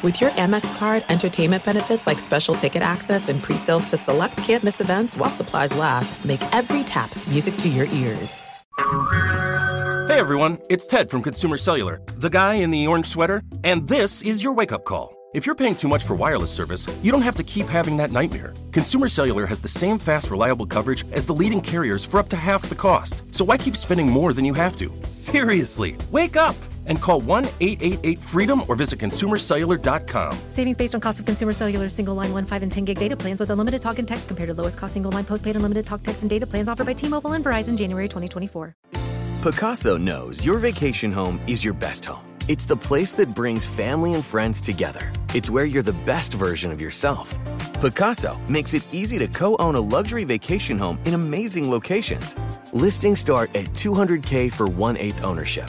With your Amex card, entertainment benefits like special ticket access and pre-sales to select campus events while supplies last, make every tap music to your ears. Hey everyone, it's Ted from Consumer Cellular, the guy in the orange sweater, and this is your wake-up call. If you're paying too much for wireless service, you don't have to keep having that nightmare. Consumer Cellular has the same fast, reliable coverage as the leading carriers for up to half the cost. So why keep spending more than you have to? Seriously, wake up! And call 1 888 freedom or visit consumercellular.com. Savings based on cost of consumer cellular single line 1, 5, and 10 gig data plans with unlimited talk and text compared to lowest cost single line postpaid unlimited talk, text, and data plans offered by T Mobile and Verizon January 2024. Pacaso knows your vacation home is your best home. It's the place that brings family and friends together. It's where you're the best version of yourself. Pacaso makes it easy to co own a luxury vacation home in amazing locations. Listings start at 200K for one eighth ownership.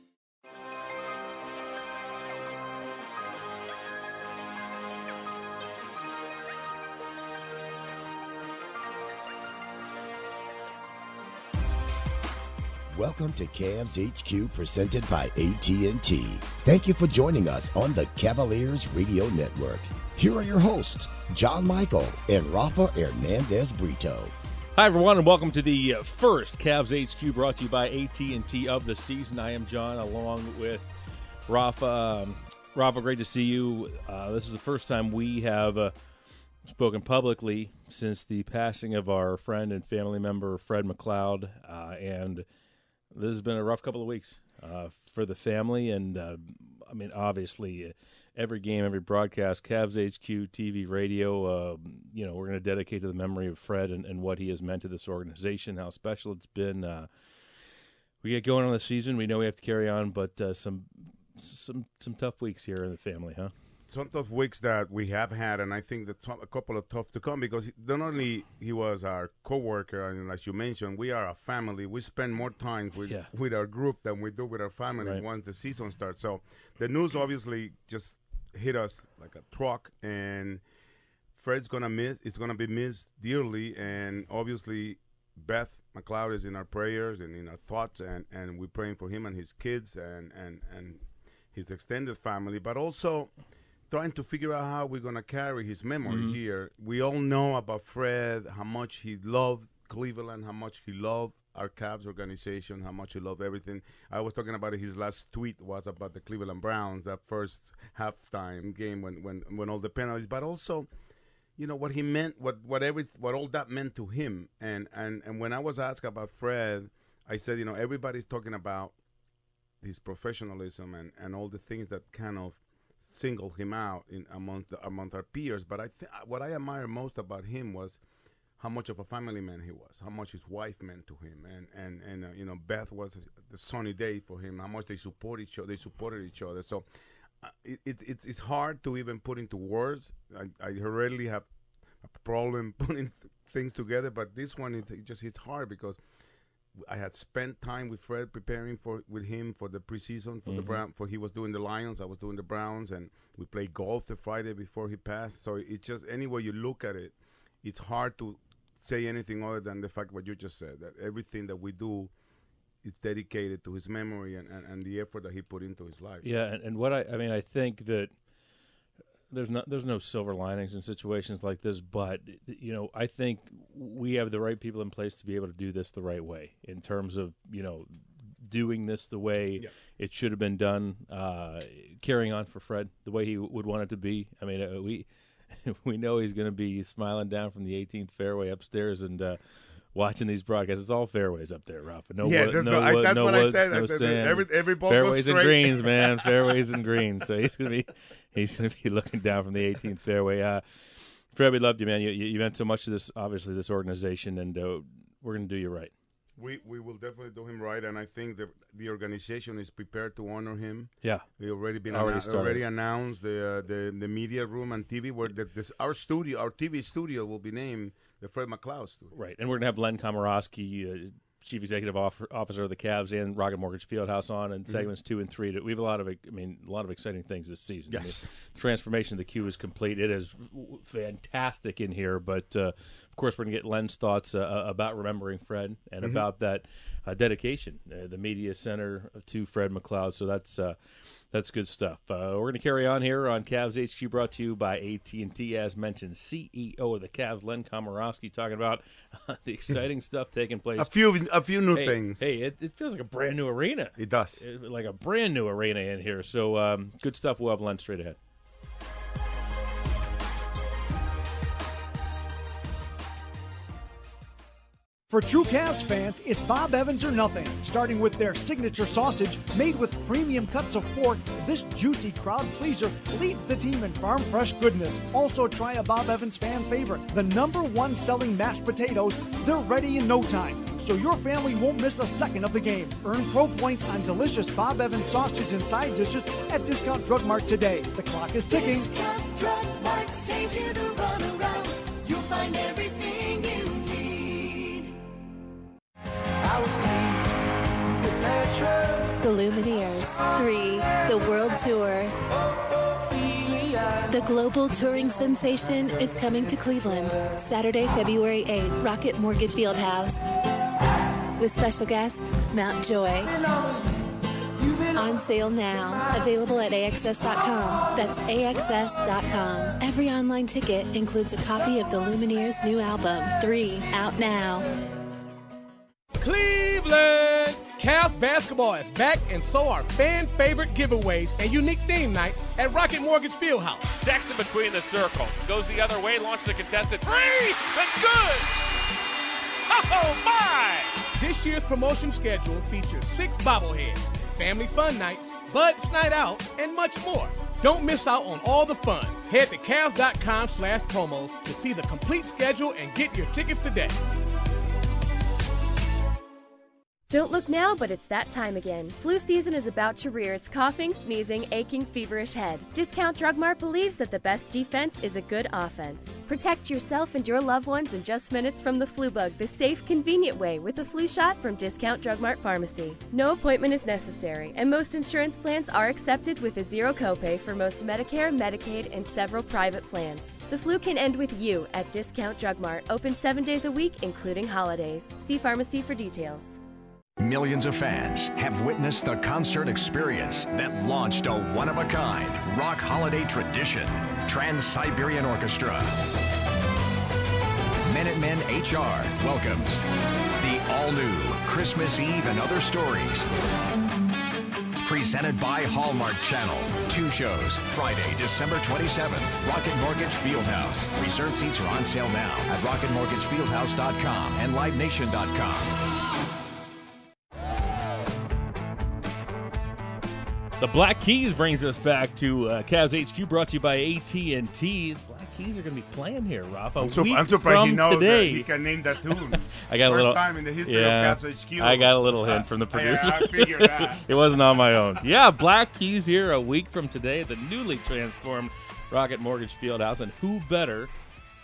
Welcome to Cavs HQ presented by AT&T. Thank you for joining us on the Cavaliers Radio Network. Here are your hosts, John Michael and Rafa Hernandez Brito. Hi everyone, and welcome to the uh, first Cavs HQ brought to you by AT&T of the season. I am John, along with Rafa. Um, Rafa, great to see you. Uh, this is the first time we have uh, spoken publicly since the passing of our friend and family member Fred McLeod, uh, and this has been a rough couple of weeks uh, for the family, and uh, I mean, obviously, uh, every game, every broadcast, Cavs HQ, TV, radio, uh, you know, we're going to dedicate to the memory of Fred and, and, what he has meant to this organization, how special it's been. Uh, we get going on the season. We know we have to carry on, but uh, some some some tough weeks here in the family, huh? Some tough weeks that we have had, and I think that a couple of tough to come because not only he was our coworker, and as you mentioned, we are a family. We spend more time with yeah. with our group than we do with our families right. once the season starts. So the news obviously just hit us like a truck, and Fred's gonna miss. It's gonna be missed dearly, and obviously Beth McLeod is in our prayers and in our thoughts, and and we're praying for him and his kids and and and his extended family, but also trying to figure out how we're going to carry his memory mm-hmm. here. We all know about Fred, how much he loved Cleveland, how much he loved our Cavs organization, how much he loved everything. I was talking about his last tweet was about the Cleveland Browns, that first halftime game when, when, when all the penalties, but also, you know, what he meant, what what every, what all that meant to him. And, and, and when I was asked about Fred, I said, you know, everybody's talking about his professionalism and, and all the things that kind of – single him out in among the, among our peers. But I think what I admire most about him was how much of a family man he was, how much his wife meant to him, and and and uh, you know Beth was the sunny day for him. How much they support each other, they supported each other. So uh, it, it's it's hard to even put into words. I, I rarely have a problem putting th- things together, but this one is it just it's hard because I had spent time with Fred preparing for with him for the preseason for mm-hmm. the Brown for he was doing the Lions, I was doing the Browns, and we played golf the Friday before he passed. So it's just anywhere you look at it, it's hard to say anything other than the fact what you just said that everything that we do is dedicated to his memory and, and, and the effort that he put into his life. Yeah, and, and what I I mean I think that there's no there's no silver linings in situations like this, but you know I think we have the right people in place to be able to do this the right way in terms of you know doing this the way yeah. it should have been done, uh, carrying on for Fred the way he would want it to be. I mean, uh, we we know he's going to be smiling down from the 18th fairway upstairs and. Uh, watching these broadcasts. It's all fairways up there, Rafa. No, yeah, wood, no, no, wood, no woods, no sand. Every, every ball fairways and greens, man. fairways and greens. So he's gonna be he's gonna be looking down from the 18th fairway. Uh, Fred, we loved you, man. You, you, you meant so much to this, obviously, this organization, and uh, we're gonna do you right. We we will definitely do him right, and I think the the organization is prepared to honor him. Yeah, they already been already, annou- already announced the uh, the the media room and TV where the, this, our studio, our TV studio, will be named the Fred McLeod studio. Right, and we're gonna have Len Komoroski. Uh, chief executive officer of the Cavs and Rocket Mortgage Fieldhouse on in mm-hmm. segments two and three. We have a lot of, I mean, a lot of exciting things this season. Yes, I mean, transformation of the Q is complete. It is fantastic in here, but uh, of course, we're going to get Len's thoughts uh, uh, about remembering Fred and mm-hmm. about that uh, dedication, uh, the media center to Fred McLeod. So that's uh, that's good stuff. Uh, we're going to carry on here on Cavs HQ, brought to you by AT and T, as mentioned. CEO of the Cavs, Len Komoroski, talking about the exciting stuff taking place. A few, a few new hey, things. Hey, it, it, feels like a brand new arena. It does, it, like a brand new arena in here. So um, good stuff. We'll have Len straight ahead. For true Cavs fans, it's Bob Evans or nothing. Starting with their signature sausage made with premium cuts of pork, this juicy crowd pleaser leads the team in farm fresh goodness. Also, try a Bob Evans fan favorite, the number one selling mashed potatoes. They're ready in no time so your family won't miss a second of the game. Earn pro points on delicious Bob Evans sausage and side dishes at Discount Drug Mart today. The clock is ticking. The Lumineers 3, the World Tour. The global touring sensation is coming to Cleveland Saturday, February 8th, Rocket Mortgage Fieldhouse. With special guest, Mount Joy. On sale now. Available at AXS.com. That's AXS.com. Every online ticket includes a copy of the Lumineers' new album, 3, out now. Cleveland! Cavs basketball is back, and so are fan favorite giveaways and unique theme nights at Rocket Mortgage Fieldhouse. Sexton between the circles. Goes the other way, launches a contested three! That's good! Oh, my! This year's promotion schedule features six bobbleheads, family fun nights, Buds Night Out, and much more. Don't miss out on all the fun. Head to Cavs.com slash promos to see the complete schedule and get your tickets today. Don't look now, but it's that time again. Flu season is about to rear its coughing, sneezing, aching, feverish head. Discount Drug Mart believes that the best defense is a good offense. Protect yourself and your loved ones in just minutes from the flu bug the safe, convenient way with a flu shot from Discount Drug Mart Pharmacy. No appointment is necessary, and most insurance plans are accepted with a zero copay for most Medicare, Medicaid, and several private plans. The flu can end with you at Discount Drug Mart, open seven days a week, including holidays. See pharmacy for details. Millions of fans have witnessed the concert experience that launched a one of a kind rock holiday tradition Trans Siberian Orchestra. Minutemen HR welcomes the all new Christmas Eve and Other Stories. Presented by Hallmark Channel. Two shows, Friday, December 27th, Rocket Mortgage Fieldhouse. Reserved seats are on sale now at rocketmortgagefieldhouse.com and livenation.com. The Black Keys brings us back to uh, Cavs HQ, brought to you by AT and T. Black Keys are going to be playing here, Rafa. I'm, so, I'm surprised he knows today. he can name that tune. I got First a little time in the history yeah, of Cavs HQ. I got a little hint from the producer. yeah, I figured that. it wasn't on my own. Yeah, Black Keys here a week from today, the newly transformed Rocket Mortgage Fieldhouse, and who better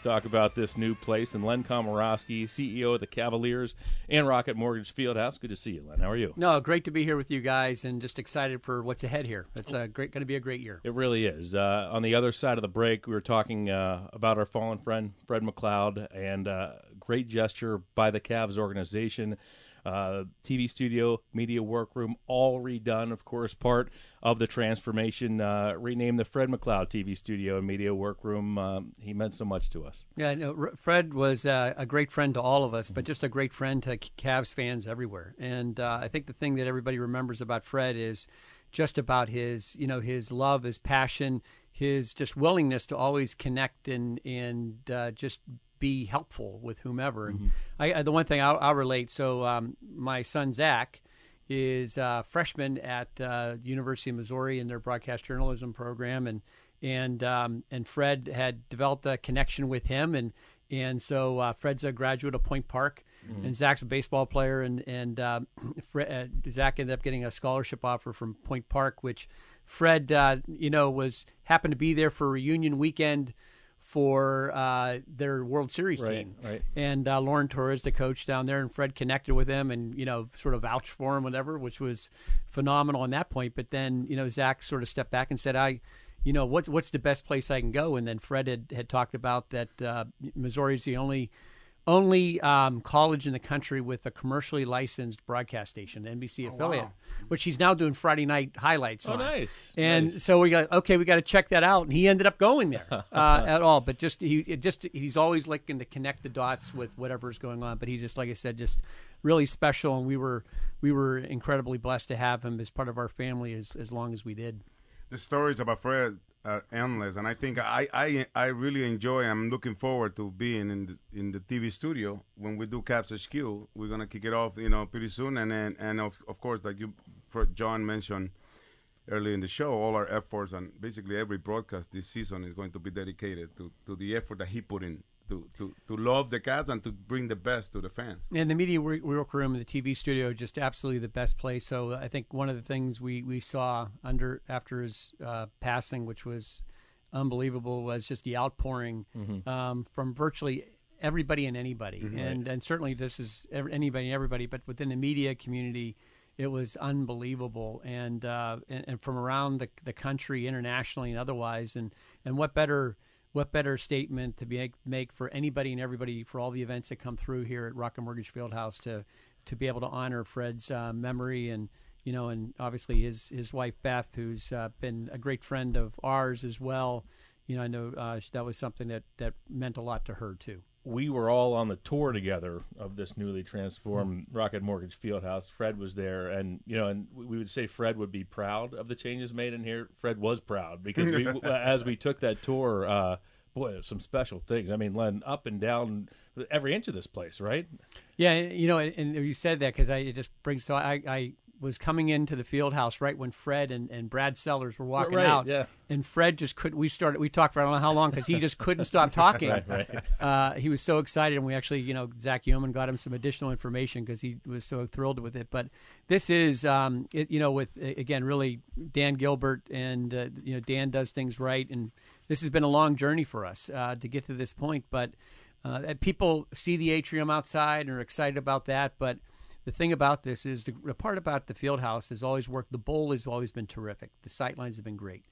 talk about this new place. And Len Komoroski, CEO of the Cavaliers and Rocket Mortgage Fieldhouse. Good to see you, Len. How are you? No, great to be here with you guys, and just excited for what's ahead here. It's a great, going to be a great year. It really is. Uh, on the other side of the break, we were talking uh, about our fallen friend Fred McLeod, and uh, great gesture by the Cavs organization uh, TV studio, media workroom, all redone. Of course, part of the transformation. Uh, renamed the Fred McLeod TV studio and media workroom. Um, he meant so much to us. Yeah, no, Fred was uh, a great friend to all of us, but just a great friend to Cavs fans everywhere. And uh, I think the thing that everybody remembers about Fred is just about his, you know, his love, his passion, his just willingness to always connect and and uh, just be helpful with whomever. And mm-hmm. I, the one thing I'll, I'll relate. So um, my son Zach is a freshman at uh, University of Missouri in their broadcast journalism program, and and um, and Fred had developed a connection with him, and and so uh, Fred's a graduate of Point Park. Mm-hmm. And Zach's a baseball player, and and uh, Fred, uh, Zach ended up getting a scholarship offer from Point Park, which Fred, uh, you know, was happened to be there for reunion weekend for uh, their World Series Right, team. right. And uh, Lauren Torres, the coach down there, and Fred connected with him and, you know, sort of vouched for him, whatever, which was phenomenal on that point. But then, you know, Zach sort of stepped back and said, I, you know, what's, what's the best place I can go? And then Fred had, had talked about that uh, Missouri is the only only um, college in the country with a commercially licensed broadcast station, NBC affiliate, wow. which he's now doing Friday night highlights Oh, on. nice, And nice. so we got okay, we got to check that out, and he ended up going there uh, at all. But just he it just he's always looking to connect the dots with whatever's going on. But he's just like I said, just really special, and we were we were incredibly blessed to have him as part of our family as as long as we did. the stories of about Fred are endless, and I think I, I I really enjoy. I'm looking forward to being in the in the TV studio when we do Cavs HQ. We're gonna kick it off, you know, pretty soon, and then and of of course, like you, John mentioned early in the show, all our efforts and basically every broadcast this season is going to be dedicated to to the effort that he put in to to to love the Cavs and to bring the best to the fans. And the media work workroom and the TV studio just absolutely the best place. So I think one of the things we, we saw under after his uh, passing, which was unbelievable, was just the outpouring Mhm. um, from virtually everybody and anybody, Mhm. and and certainly this is ev- anybody and everybody, but within the media community. It was unbelievable, and, uh, and and from around the the country, internationally and otherwise, and and what better what better statement to be make, make for anybody and everybody for all the events that come through here at Rocket Mortgage Fieldhouse to to be able to honor Fred's uh, memory and you know and obviously his his wife Beth who's uh, been a great friend of ours as well. You know I know uh, that was something that that meant a lot to her too we were all on the tour together of this newly transformed Rocket Mortgage Fieldhouse. Fred was there, and you know, and we we would say Fred would be proud of the changes made in here. Fred was proud because we, as we took that tour, uh, boy, some special things. I mean, Len, up and down every inch of this place, right? Yeah, you know, and, and you said that because I it just brings so I, I was coming into the field house right when Fred and, and Brad Sellers were walking Right, out. yeah. And Fred just couldn't. We started. We talked for I don't know how long because he just couldn't stop talking. Right, right. Uh, he was so excited, and we actually, you know, Zach Yeoman got him some additional information because he was so thrilled with it. But this is, um, it, you know, with again, really Dan Gilbert, and uh, you know, Dan does things right, and this has been a long journey for us uh, to get to this point. But uh, people see the atrium outside and are excited about that, but the thing about this is the, the part about the field house has always worked. The bowl has always been terrific. The sight lines have been great.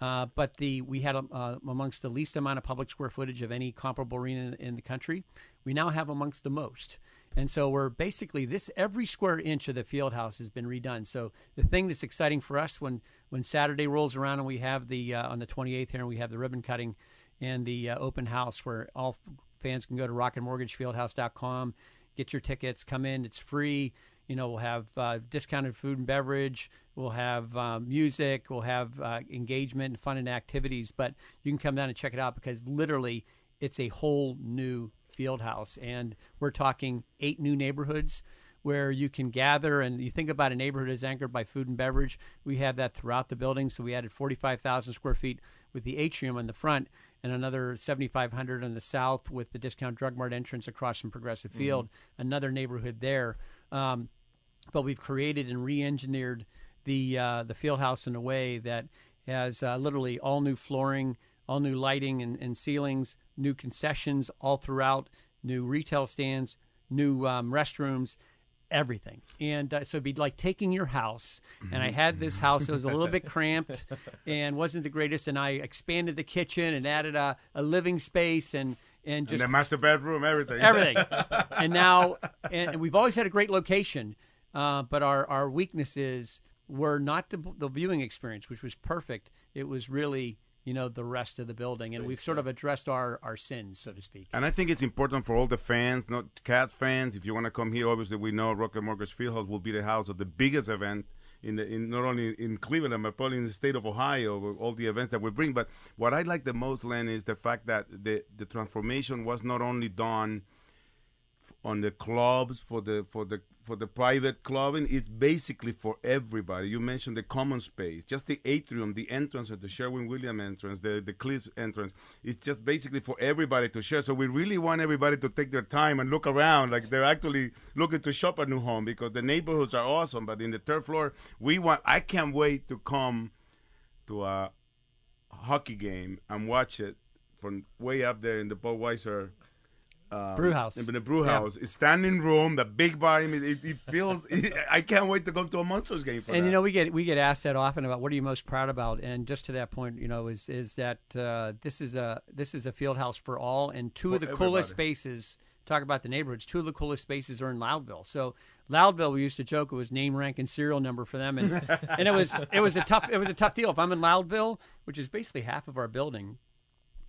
Uh, but the we had uh, amongst the least amount of public square footage of any comparable arena in, in the country. We now have amongst the most, and so we're basically this every square inch of the field house has been redone. So the thing that's exciting for us when when Saturday rolls around and we have the uh, on the 28th here and we have the ribbon cutting and the uh, open house where all fans can go to rocketmortgagefieldhouse.com, get your tickets, come in. It's free. You know, we'll have uh, discounted food and beverage. We'll have um, music. We'll have uh, engagement and fun and activities. But you can come down and check it out because literally it's a whole new field house. And we're talking eight new neighborhoods where you can gather and you think about a neighborhood as anchored by food and beverage. We have that throughout the building. So we added 45,000 square feet with the atrium on the front and another 7,500 on the south with the discount drug mart entrance across from Progressive Mhm. Field, another neighborhood there. Um, but we've created and re-engineered the uh, the field house in a way that has uh, literally all new flooring, all new lighting and, and ceilings, new concessions all throughout, new retail stands, new um, restrooms, everything. And uh, so it'd be like taking your house, and I had this house that was a little bit cramped and wasn't the greatest, and I expanded the kitchen and added a, a living space and and And just the master bedroom, everything. everything. and now, and we've always had a great location, uh, but our our weaknesses were not the the viewing experience, which was perfect. It was really you know the rest of the building, and we've sort of addressed our our sins, so to speak. And I think it's important for all the fans, not Cavs fans. If you want to come here, obviously we know Rocket Mortgage Fieldhouse will be the house of the biggest event in the in not only in Cleveland but probably in the state of Ohio. with All the events that we bring. But what I like the most, Len, is the fact that the the transformation was not only done on the clubs for the for the for the private clubbing it's basically for everybody. You mentioned the common space. Just the atrium the entrance of the sherwin william entrance the the cliffs entrance it's just basically for everybody to share. So we really want everybody to take their time and look around. Like they're actually looking to shop a new home because the neighborhoods are awesome but in the third floor we want i can't wait to come to a hockey game and watch it from way up there in the Budweiser. Um, Brew house. In the brew Yeah. standing room, the big bar. I mean, it, it feels. I can't wait to go to a Monsters game for and that. you know we get we get asked that often about what are you most proud about and just to that point you know is is that uh, this is a this is a field house for all and two For of the coolest spaces talk about the neighborhoods two of the coolest spaces are in loudville so loudville we used to joke it was name rank and serial number for them and and it was it was a tough it was a tough deal if i'm in loudville which is basically half of our building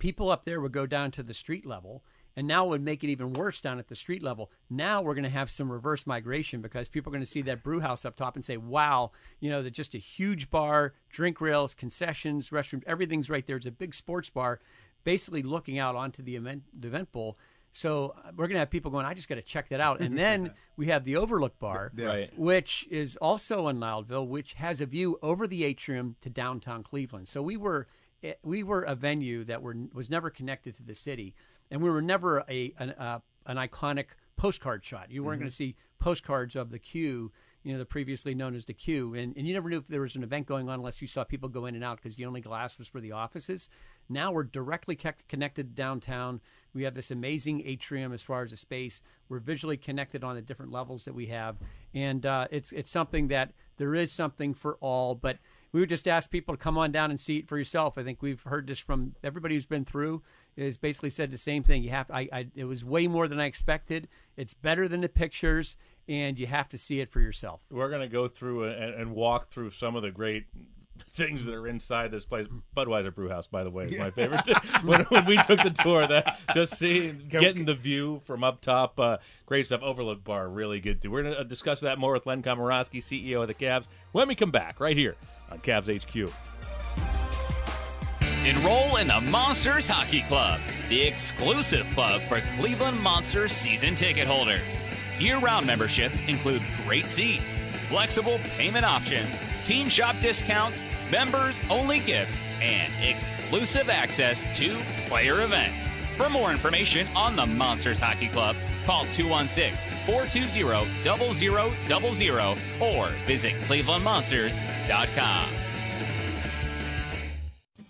people up there would go down to the street level and now it would make it even worse down at the street level. Now we're going to have some reverse migration because people are going to see that brew house up top and say wow you know that just a huge bar drink rails concessions restroom everything's right there. It's a big sports bar basically looking out onto the event the event bowl so uh, we're going to have people going i just got to check that out. And then we have the overlook bar Yes. Which is also in Loudville, which has a view over the atrium to downtown Cleveland. So we were eh, we were a venue that were was never connected to the city, and we were never a an, uh, an iconic postcard shot. You weren't Mhm. going to see postcards of the Q. You know, the previously known as the Q, and, and you never knew if there was an event going on unless you saw people go in and out because the only glass was for the offices. Now we're directly connected downtown. We have this amazing atrium as far as the space. We're visually connected on the different levels that we have, and uh, it's it's something that there is something for all. But we would just ask people to come on down and see it for yourself. I think we've heard this from everybody who's been through. Is basically said the same thing. You have I, I it was way more than I expected. It's better than the pictures, and you have to see it for yourself. We're going to go through and, and walk through some of the great things that are inside this place. Budweiser Brew House, by the way, is my favorite. when, when we took the tour, that just seeing, getting the view from up top, uh, great stuff. Overlook Bar, really good too. We're going to discuss that more with Len Komoroski, CEO of the Cavs, when we come back right here on Cavs HQ. Enroll in the Monsters Hockey Club, the exclusive club for Cleveland Monsters season ticket holders. Year round memberships include great seats, flexible payment options, team shop discounts, members only gifts, and exclusive access to player events. For more information on the Monsters Hockey Club, call 216 420 0000 or visit clevelandmonsters.com.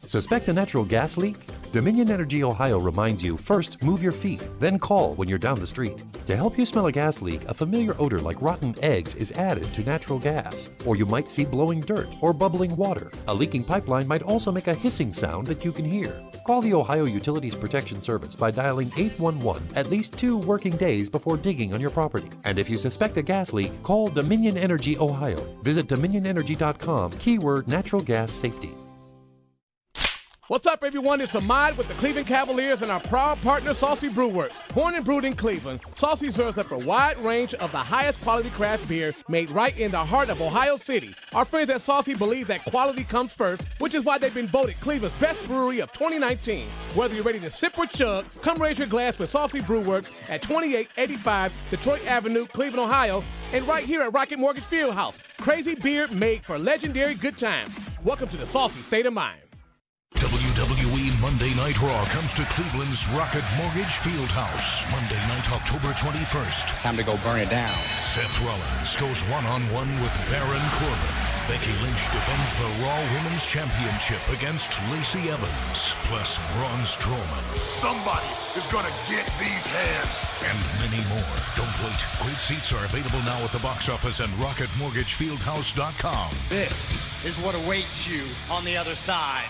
Suspect a natural gas leak? Dominion Energy Ohio reminds you first move your feet, then call when you're down the street. To help you smell a gas leak, a familiar odor like rotten eggs is added to natural gas. Or you might see blowing dirt or bubbling water. A leaking pipeline might also make a hissing sound that you can hear. Call the Ohio Utilities Protection Service by dialing 811 at least two working days before digging on your property. And if you suspect a gas leak, call Dominion Energy Ohio. Visit dominionenergy.com, keyword natural gas safety. What's up, everyone? It's Ahmad with the Cleveland Cavaliers and our proud partner, Saucy Brewworks. Born and brewed in Cleveland, Saucy serves up a wide range of the highest quality craft beer made right in the heart of Ohio City. Our friends at Saucy believe that quality comes first, which is why they've been voted Cleveland's best brewery of 2019. Whether you're ready to sip or chug, come raise your glass with Saucy Brewworks at 2885 Detroit Avenue, Cleveland, Ohio, and right here at Rocket Mortgage Fieldhouse. Crazy beer made for legendary good times. Welcome to the Saucy State of Mind. WWE Monday Night Raw comes to Cleveland's Rocket Mortgage Fieldhouse. Monday night, October 21st. Time to go burn it down. Seth Rollins goes one on one with Baron Corbin. Becky Lynch defends the Raw Women's Championship against Lacey Evans. Plus Braun Strowman. Somebody is gonna get these hands. And many more. Don't wait. Great seats are available now at the box office and RocketMortgageFieldhouse.com. This is what awaits you on the other side.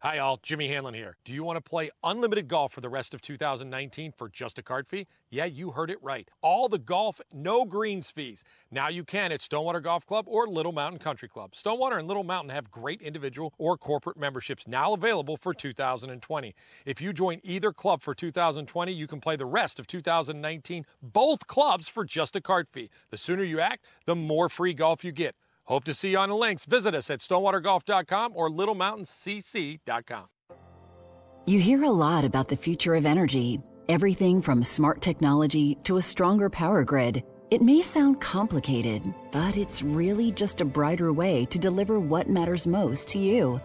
Hi, all. Jimmy Hanlon here. Do you want to play unlimited golf for the rest of 2019 for just a card fee? Yeah, you heard it right. All the golf, no greens fees. Now you can at Stonewater Golf Club or Little Mountain Country Club. Stonewater and Little Mountain have great individual or corporate memberships now available for 2020. If you join either club for 2020, you can play the rest of 2019, both clubs for just a card fee. The sooner you act, the more free golf you get. Hope to see you on the links. Visit us at stonewatergolf.com or littlemountaincc.com. You hear a lot about the future of energy everything from smart technology to a stronger power grid. It may sound complicated, but it's really just a brighter way to deliver what matters most to you.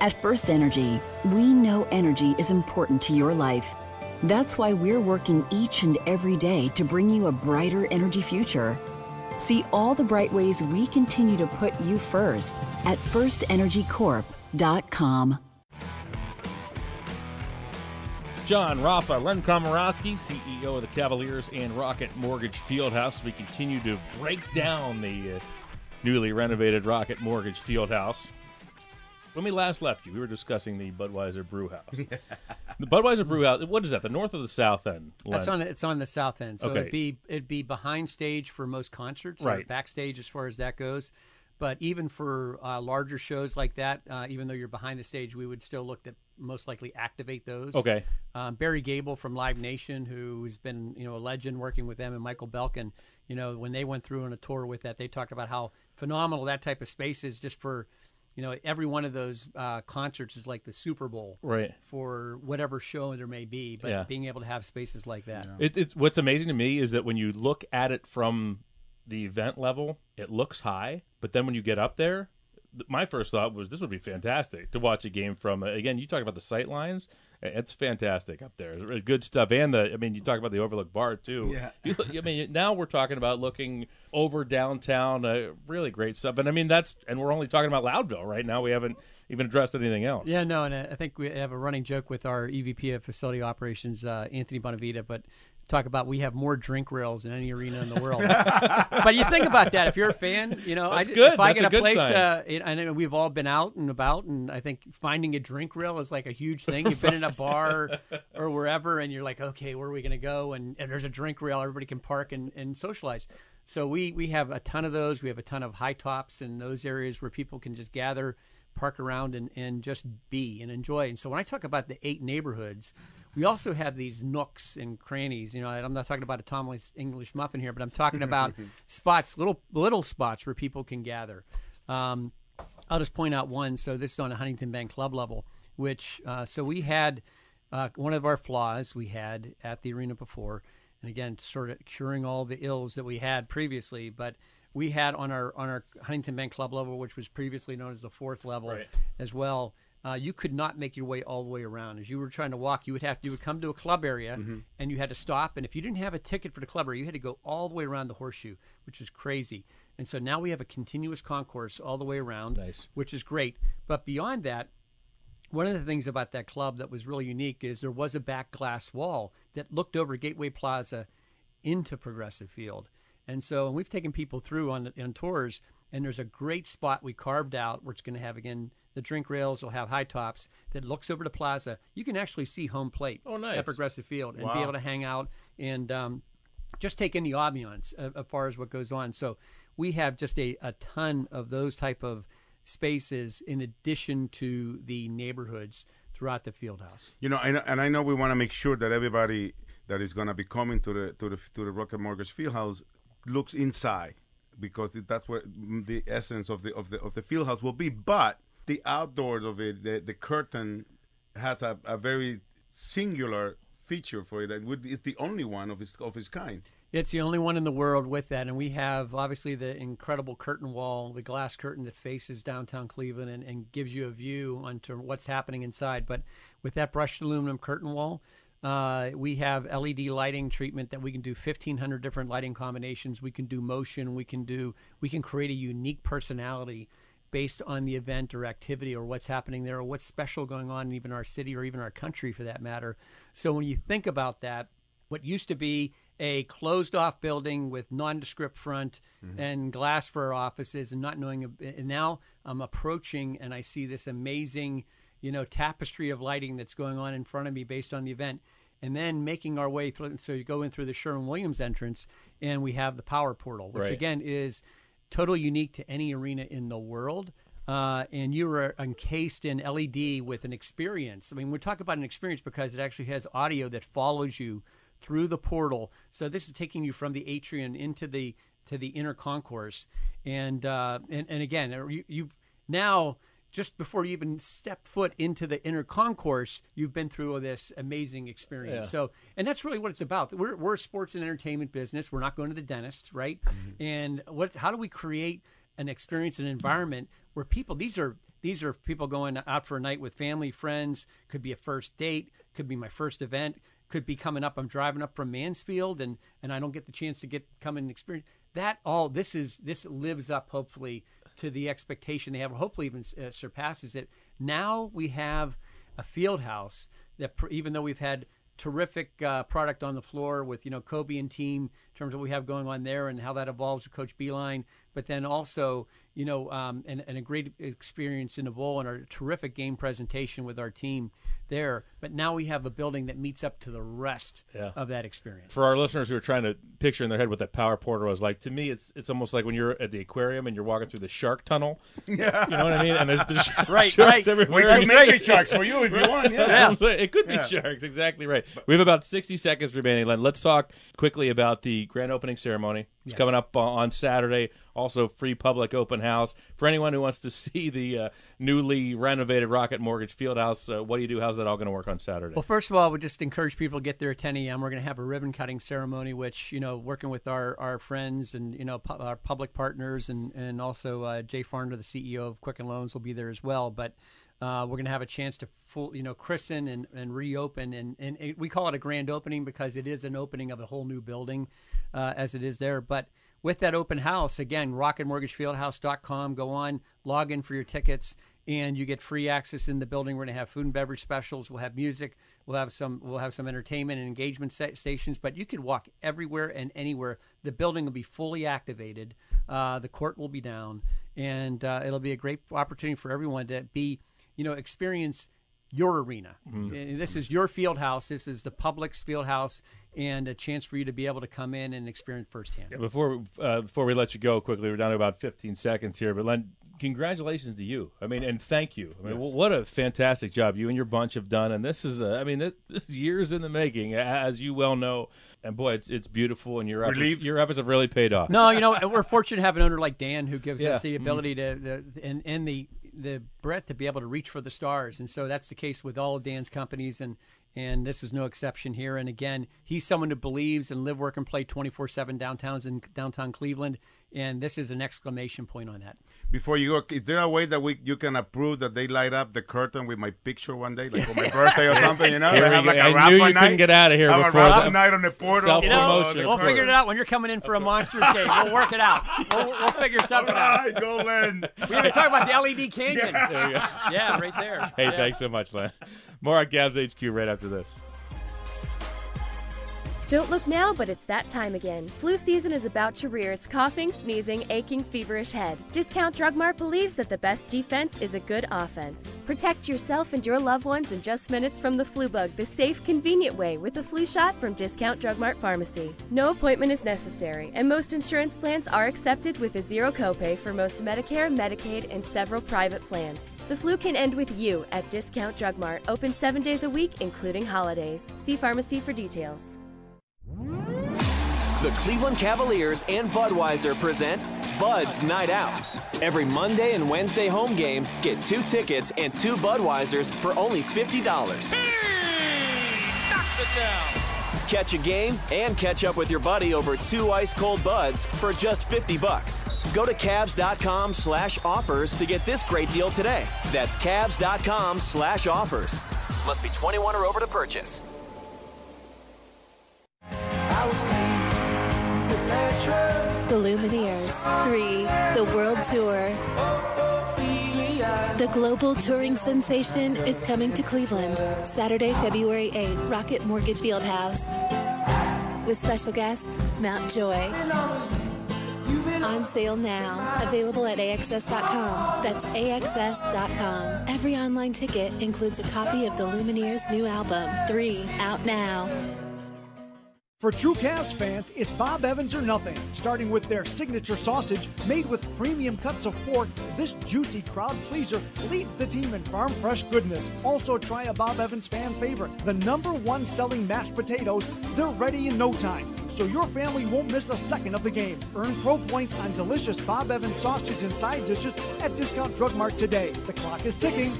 At First Energy, we know energy is important to your life. That's why we're working each and every day to bring you a brighter energy future. See all the bright ways we continue to put you first at firstenergycorp.com. John Rafa, Len Komoroski, CEO of the Cavaliers and Rocket Mortgage Fieldhouse. We continue to break down the uh, newly renovated Rocket Mortgage Fieldhouse. When we last left you, we were discussing the Budweiser Brew House. the Budweiser Brew House. What is that? The north or the south end? That's on it's on the south end, so Okay. it'd be it'd be behind stage for most concerts, Right. backstage as far as that goes. But even for uh, larger shows like that, uh, even though you're behind the stage, we would still look to most likely activate those. Okay. Um, Barry Gabel from Live Nation, who's been you know a legend working with them, and Michael Belkin, you know when they went through on a tour with that, they talked about how phenomenal that type of space is just for. You know, every one of those uh, concerts is like the Super Bowl, Right. For whatever show there may be, but Yeah. being able to have spaces like that, It, it's what's amazing to me is that when you look at it from the event level, it looks high, but then when you get up there, th- my first thought was this would be fantastic to watch a game from. Uh, again, you talk about the sight lines; it's fantastic up there. It's really good stuff, and the I mean, you talk about the Overlook Bar too. Yeah. You, I mean, now we're talking about looking over downtown. Uh, really great stuff, and I mean that's and we're only talking about Loudville right now. We haven't even addressed anything else. Yeah, no, and I think we have a running joke with our EVP of facility operations, uh, Anthony Bonavita, but talk about we have more drink rails than any arena in the world. but you think about that if you're a fan, you know, That's I, good. if I That's get a a, place sign. to, know, I know we've all been out and about, and I think finding a drink rail is like a huge thing. You've been in a bar or wherever, and you're like, okay, where are we going to go? And, and there's a drink rail, everybody can park and, and socialize. So we we have a ton of those. We have a ton of high tops in those areas where people can just gather park around and, and just be and enjoy. And so when I talk about the eight neighborhoods, we also have these nooks and crannies. You know, I'm not talking about a Tomlin's English muffin here, but I'm talking about spots, little little spots where people can gather. Um, I'll just point out one. So this is on a Huntington Bank Club level, which uh, so we had uh, one of our flaws we had at the arena before, and again, sort of curing all the ills that we had previously, but we had on our on our Huntington Bank Club level, which was previously known as the fourth level, Right. as well. Uh, you could not make your way all the way around. As you were trying to walk, you would have you would come to a club area, and you had to stop. And if you didn't have a ticket for the club area, you had to go all the way around the horseshoe, which is crazy. And so now we have a continuous concourse all the way around, Nice. which is great. But beyond that, one of the things about that club that was really unique is there was a back glass wall that looked over Gateway Plaza into Progressive Field. And so and we've taken people through on, on tours, and there's a great spot we carved out where it's going to have, again, the drink rails will have high tops that looks over the plaza. You can actually see home plate Oh, nice. at Progressive Field and be able to hang out and um, just take in the ambiance uh, as far as what goes on. So we have just a, a ton of those type of spaces in addition to the neighborhoods throughout the field house. You know, and, and I know we want to make sure that everybody that is going to be coming to the to the to the Rocket Mortgage Fieldhouse looks inside because that's where the essence of the of the of the fieldhouse will be. But the outdoors of it, the, the curtain has a, a very singular feature for it. and would- It's the only one of its of its kind. It's the only one in the world with that, and we have obviously the incredible curtain wall, the glass curtain that faces downtown Cleveland and, and gives you a view onto what's happening inside. But with that brushed aluminum curtain wall, uh, we have LED lighting treatment that we can do 1,500 different lighting combinations. We can do motion. We can do. We can create a unique personality based on the event or activity or what's happening there or what's special going on in even our city or even our country for that matter. So when you think about that, what used to be a closed off building with nondescript front and glass for our offices and not knowing and now I'm approaching and I see this amazing you know tapestry of lighting that's going on in front of me based on the event and then making our way through so you go in through the Sherwin Williams entrance and we have the power portal which Right. again is totally unique to any arena in the world uh, and you are encased in LED with an experience. I mean, we talk about an experience because it actually has audio that follows you through the portal. So this is taking you from the atrium into the to the inner concourse, and uh, and and again, you, you've now just before you even step foot into the inner concourse, you've been through this amazing experience. Yeah. So, and that's really what it's about. We're, we're a sports and entertainment business. We're not going to the dentist, right? Mm-hmm. And what? How do we create an experience, an environment where people? These are these are people going out for a night with family, friends. Could be a first date. Could be my first event. Could be coming up. I'm driving up from Mansfield, and and I don't get the chance to get come and experience that. All this is this lives up hopefully to the expectation they have, hopefully even uh, surpasses it. Now we have a field house that pr- even though we've had terrific uh, product on the floor with you know Koby and team in terms of what we have going on there and how that evolves with Coach Beilein, but then also you know um, and, and a great experience in the bowl and a terrific game presentation with our team there. But now we have a building that meets up to the rest Yeah. of that experience. For our listeners who are trying to picture in their head what that power portal was like, to me, it's it's almost like when you're at the aquarium and you're walking through the shark tunnel. Yeah. you know what I mean. And there's, there's Right, sharks right. everywhere. We can make it sharks for you if you want, yeah. That's what I'm saying. It could be Yeah. sharks. Exactly right. We have about 60 seconds remaining. Len, let's talk quickly about the grand opening ceremony. It's Yes. coming up on Saturday. Also, free public open house for anyone who wants to see the uh, newly renovated Rocket Mortgage Fieldhouse. Uh, what do you do? How's that all going to work on Saturday? Well, first of all, we just encourage people to get there at 10 a.m. We're going to have a ribbon cutting ceremony, which you know, working with our, our friends and you know pu- our public partners, and and also uh, Jay Farner, the CEO of Quicken Loans, will be there as well. But uh, we're going to have a chance to full, you know, christen and, and reopen, and, and it, we call it a grand opening because it is an opening of a whole new building, uh, as it is there. But with that open house, again, rocketmortgagefieldhouse.com. Go on, log in for your tickets, and you get free access in the building. We're going to have food and beverage specials. We'll have music. We'll have some. We'll have some entertainment and engagement sta- stations. But you can walk everywhere and anywhere. The building will be fully activated. Uh, the court will be down, and uh, it'll be a great opportunity for everyone to be, you know, experience your arena. And This is your field house. This is the public's field house, and a chance for you to be able to come in and experience firsthand. Before uh, before we let you go quickly, we're down to about 15 seconds here. But Len, congratulations to you. I mean, and thank you. I mean, Yes. what a fantastic job you and your bunch have done. And this is, uh, I mean, this, this is years in the making, as you well know. And boy, it's it's beautiful, and your efforts, your efforts have really paid off. No, you know we're fortunate to have an owner like Dan who gives Yeah. us the Mm. ability to the, and and the the breadth to be able to reach for the stars, and so that's the case with all of Dan's companies, and and this is no exception here. And again, he's someone who believes and live, work, and play twenty four seven downtowns in downtown Cleveland, and this is an exclamation point on that. Before you go, is there a way that we you can approve that they light up the curtain with my picture one day, like on my birthday or something? You know, Here have like a I knew you night. couldn't get out of here have before a raffle the- night on the portal. You know, Self-promotion, we'll figure course. it out when you're coming in for a Monsters game. We'll work it out. We'll, we'll figure something out. All right, go Len. We haven't talked about the LED canyon. There you go. Yeah, right there. Hey, Yeah. thanks so much, Len. More on Cavs HQ right after this. Don't look now, but it's that time again. Flu season is about to rear its coughing, sneezing, aching, feverish head. Discount Drug Mart believes that the best defense is a good offense. Protect yourself and your loved ones in just minutes from the flu bug, the safe, convenient way with a flu shot from Discount Drug Mart Pharmacy. No appointment is necessary, and most insurance plans are accepted with a zero copay for most Medicare, Medicaid, and several private plans. The flu can end with you at Discount Drug Mart, open seven days a week, including holidays. See pharmacy for details. The Cleveland Cavaliers and Budweiser present Bud's Night Out. Every Monday and Wednesday home game, get two tickets and two Budweisers for only $50. Knocks it down. Catch a game and catch up with your buddy over two ice cold buds for just 50 bucks. Go to Cavs.com slash offers to get this great deal today. That's Cavs.com slash offers. Must be 21 or over to purchase. The Lumineers 3, the World Tour. The global touring sensation is coming to Cleveland Saturday, February 8th, Rocket Mortgage Fieldhouse. With special guest Mount Joy. On sale now. Available at AXS.com. That's AXS.com. Every online ticket includes a copy of the Lumineers' new album, 3, out now. For true Cavs fans, it's Bob Evans or nothing. Starting with their signature sausage made with premium cuts of pork, this juicy crowd pleaser leads the team in farm fresh goodness. Also, try a Bob Evans fan favorite, the number one selling mashed potatoes. They're ready in no time, so your family won't miss a second of the game. Earn pro points on delicious Bob Evans sausage and side dishes at Discount Drug Mart today. The clock is ticking.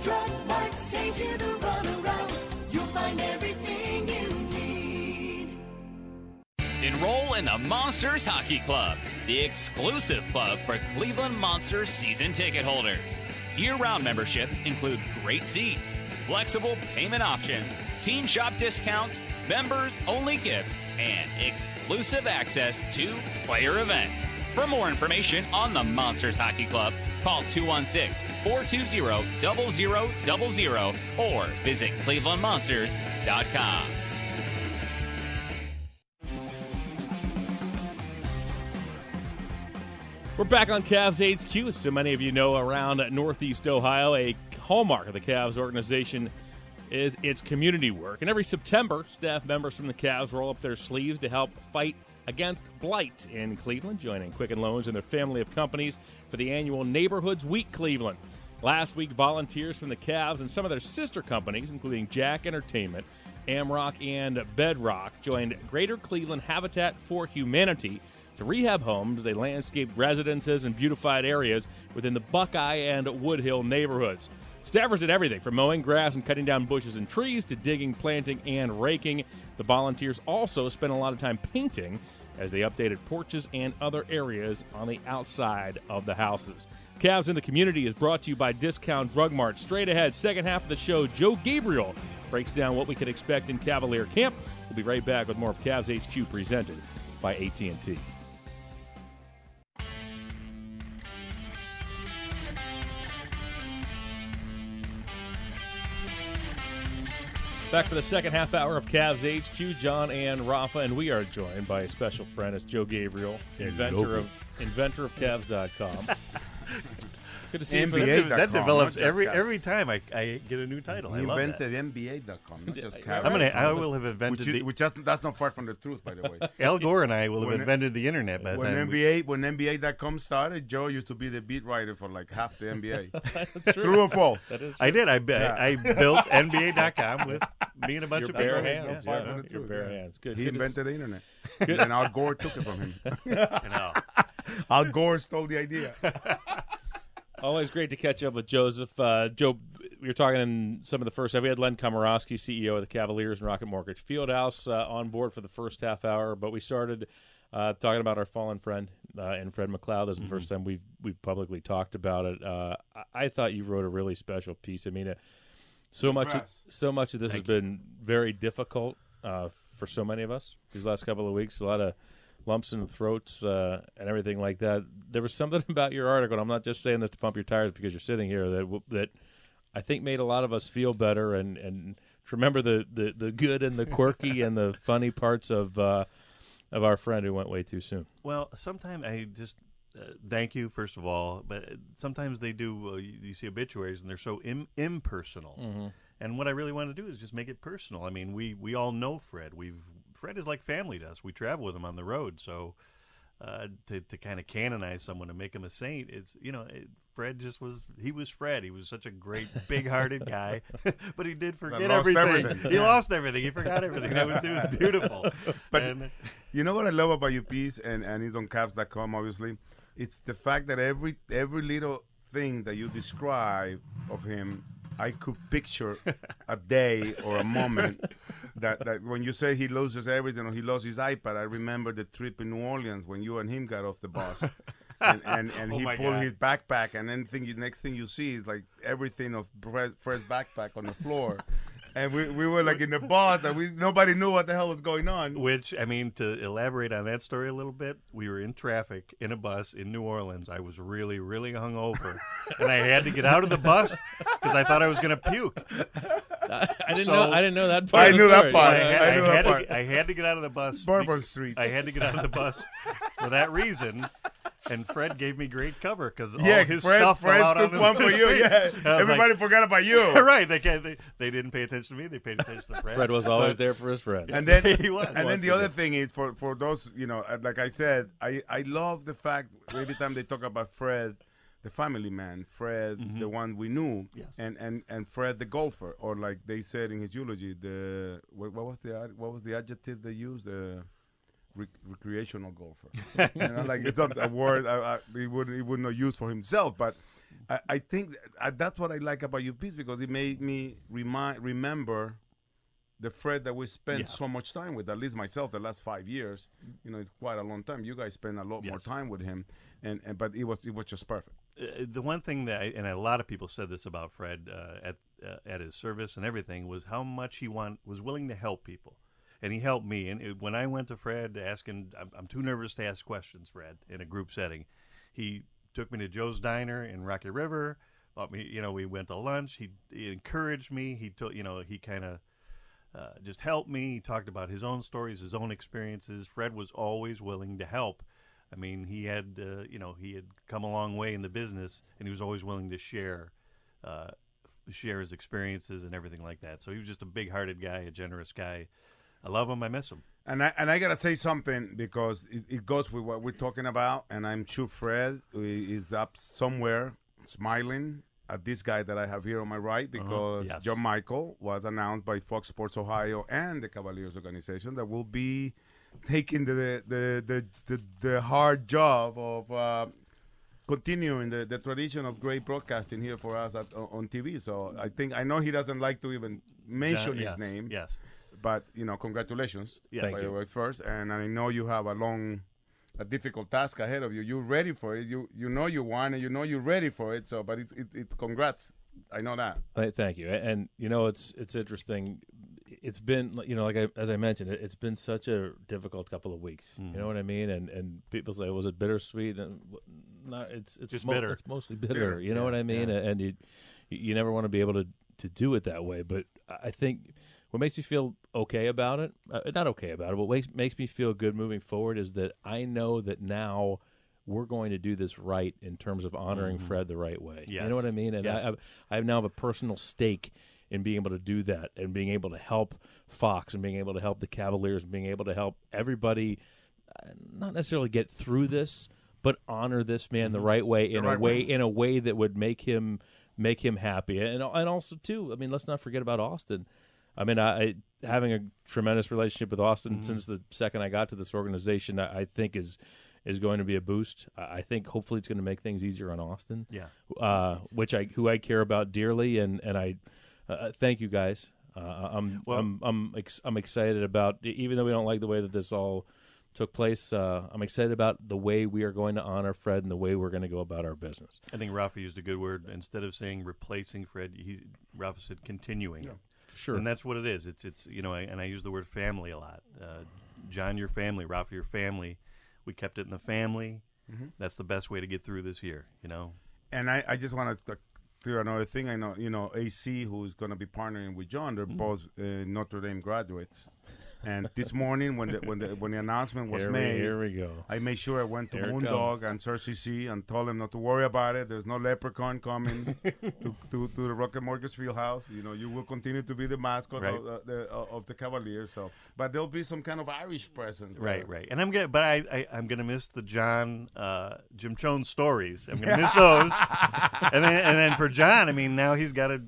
Drug Mart you the. You'll find everything. Enroll in the Monsters Hockey Club, the exclusive club for Cleveland Monsters season ticket holders. Year round memberships include great seats, flexible payment options, team shop discounts, members only gifts, and exclusive access to player events. For more information on the Monsters Hockey Club, Call 216 420 0000 or visit clevelandmonsters.com. We're back on Cavs HQ. So many of you know, around Northeast Ohio, a hallmark of the Cavs organization is its community work. And every September, staff members from the Cavs roll up their sleeves to help fight against blight in Cleveland, joining Quicken Loans and their family of companies for the annual Neighborhoods Week Cleveland. Last week, volunteers from the Cavs and some of their sister companies, including Jack Entertainment, Amrock, and Bedrock, joined Greater Cleveland Habitat for Humanity to rehab homes. They landscaped residences and beautified areas within the Buckeye and Woodhill neighborhoods. Staffers did everything from mowing grass and cutting down bushes and trees to digging, planting, and raking. The volunteers also spent a lot of time painting as they updated porches and other areas on the outside of the houses. Cavs in the Community is brought to you by Discount Drug Mart. Straight ahead, second half of the show, Joe Gabriel breaks down what we can expect in Cavalier Camp. We'll be right back with more of Cavs HQ presented by AT&T. Back for the second half hour of Cavs HQ, John and Rafa, and we are joined by a special friend. It's Joe Gabriel, inventor of inventor of Cavs.com. Good to see you. for the- that develops every Cavs. every time I, I get a new title. I He love that. invented NBA.com, not just I'm gonna- I will have invented which, is, the- which just, that's not far from the truth, by the way. Al Gore and I will have When- invented the internet by the when time we- NBA when NBA.com started, Joe used to be the beat writer for like half the NBA. That's true. True or false? That is I did. I, be- Yeah. I built NBA.com with me and a bunch Your of bare people. hands, Yeah. yeah. Your bare hands. Good. He Good invented the internet, and Al Gore took it from him. I know. Al Gore stole the idea. Always great to catch up with Joseph. Uh, Joe, we were talking in some of the first. half. We had Len Komoroski, CEO of the Cavaliers and Rocket Mortgage Fieldhouse, uh, on board for the first half hour. But we started uh, talking about our fallen friend uh, and Fred McLeod. This is the first time we've we've publicly talked about it. Uh, I, I thought you wrote a really special piece. I mean, uh, so much Impressed. so much of this has been very difficult uh, for so many of us these last couple of weeks. A lot of lumps in the throats uh, and everything like that. There was something about your article. And I'm not just saying this to pump your tires because you're sitting here. That that I think made a lot of us feel better and and remember the, the, the good and the quirky and the funny parts of uh, of our friend who went way too soon. Well, sometimes I just uh, thank you first of all, but sometimes they do. Uh, you, you see obituaries and they're so Im- impersonal. Mhm. And what I really want to do is just make it personal. I mean, we we all know Fred. We've Fred is like family to us. We travel with him on the road, so. Uh, to to kind of canonize someone and make him a saint, it's you know it, Fred just was he was Fred. He was such a great big-hearted guy, but he did forget lost everything. everything. He Yeah. lost everything. He forgot everything. It was it was beautiful. But And- you know what I love about your piece, and, and it's on Cavs.com, obviously? It's the fact that every every little thing that you describe of him, I could picture a day or a moment that, that when you say he loses everything or he lost his iPad, I remember the trip in New Orleans when you and him got off the bus. And, and, and Oh he pulled God. his backpack, and then thing you, next thing you see is like everything of Fred, Fred's backpack on the floor, and we, we were like in the bus, and we nobody knew what the hell was going on. Which I mean, to elaborate on that story a little bit, we were in traffic in a bus in New Orleans. I was really, really hungover, and I had to get out of the bus because I thought I was going to puke. I didn't So- know. I didn't know that part. I knew that part. I had, I knew I that part. To, get- I had to get out of the bus. Bourbon Street. I had to get out of the bus for that reason. And Fred gave me great cover because all Yeah, his Fred, stuff Fred fell out took on one for you. Yeah, everybody like- forgot about you. right? They, can't, they they didn't pay attention to me. They paid attention to Fred. Fred was always But- there for his friends. and then he was. and then the other thing is for for those you know uh, like I said I I love the fact every time they talk about Fred the family man Fred Mm-hmm. the one we knew and and and Fred the golfer or like they said in his eulogy the what, what was the what was the adjective they used the rec- recreational golfer you know like it's not a word I, I, he wouldn't he would not use for himself but I, I think th- uh, that's what I like about your piece because it made me remind remember the Fred that we spent Yeah. so much time with, at least myself, the last five years. You know, it's quite a long time. You guys spend a lot more time with him, and, and but it was it was just perfect. uh, the one thing that, I, and a lot of people said this about Fred uh, at uh, at his service and everything was how much he want was willing to help people, and he helped me. And it, when I went to Fred asking, I'm, I'm too nervous to ask questions, Fred, in a group setting, he took me to Joe's Diner in Rocky River. Bought me, you know, we went to lunch. He, he encouraged me. He told, you know, he kind of uh, just helped me. He talked about his own stories, his own experiences. Fred was always willing to help. I mean, he had, uh, you know, he had come a long way in the business, and he was always willing to share, uh, share his experiences and everything like that. So he was just a big-hearted guy, a generous guy. I love him. I miss him. And I and I gotta say something because it, it goes with what we're talking about, and I'm sure Fred is up somewhere smiling at this guy that I have here on my right because Yes. John Michael was announced by Fox Sports Ohio and the Cavaliers organization that will be taking the the the the, the hard job of. Uh, Continuing the, the tradition of great broadcasting here for us at, on TV. So I think I know he doesn't like to even mention his name. yes. But you know, congratulations. Yes. by Thank the you. way, first, and I know you have a long, a difficult task ahead of you. You're ready for it. You you know you want it. You know you're ready for it. So, but it's it, it congrats. I know that. Thank you. And you know, it's it's interesting. It's been you know, like I, as I mentioned, it, it's been such a difficult couple of weeks. Mm-hmm. You know what I mean? And and people say, was it bittersweet? And not. It's it's Just mo- bitter. It's mostly bitter. bitter. You know Yeah, what I mean? yeah. And you you never want to be able to to do it that way. But I think what makes me feel okay about it, uh, not okay about it, but what makes makes me feel good moving forward is that I know that now. We're going to do this right in terms of honoring Mhm. Fred the right way. You know what I mean? And Yes. I, I, I now have a personal stake in being able to do that and being able to help Fox and being able to help the Cavaliers and being able to help everybody uh, not necessarily get through this, but honor this man the right way Mm-hmm. The in right a way way. in a way that would make him make him happy. And and also too, I mean, let's not forget about Austin. I mean, I, I having a tremendous relationship with Austin Mhm. since the second I got to this organization, I, I think is is going to be a boost. I I think hopefully it's going to make things easier on Austin. Yeah. uh, which I who I care about dearly, and and I uh, thank you guys. Uh, I'm Well- I'm I'm ex- I'm excited about even though we don't like the way that this all took place. Uh, I'm excited about the way we are going to honor Fred and the way we're going to go about our business. I think Rafa used a good word. Instead of saying replacing Fred, he Rafa said continuing. Sure. and that's what it is. It's it's you know, I, and I use the word family a lot. Uh, John, your family. Rafa, your family. We kept it in the family. Mhm. That's the best way to get through this year. You know. And I, I just want to clear another thing. I know you know AC, who's going to be partnering with John. They're Mm. both uh, Notre Dame graduates. And this morning, when the when the when the announcement was Here we- made, here we go. I made sure I went to Here Moondog and Sir C.C. and told them not to worry about it. There's no leprechaun coming to, to, to the Rocket Mortgage Field House. You know, you will continue to be the mascot Right. of, uh, the, uh, of the Cavaliers. So, but there'll be some kind of Irish presence. Right, there. right, and I'm gonna, but I, I I'm gonna miss the John, uh, Jim Jones stories. I'm gonna miss those, and then and then for John, I mean, now he's got to,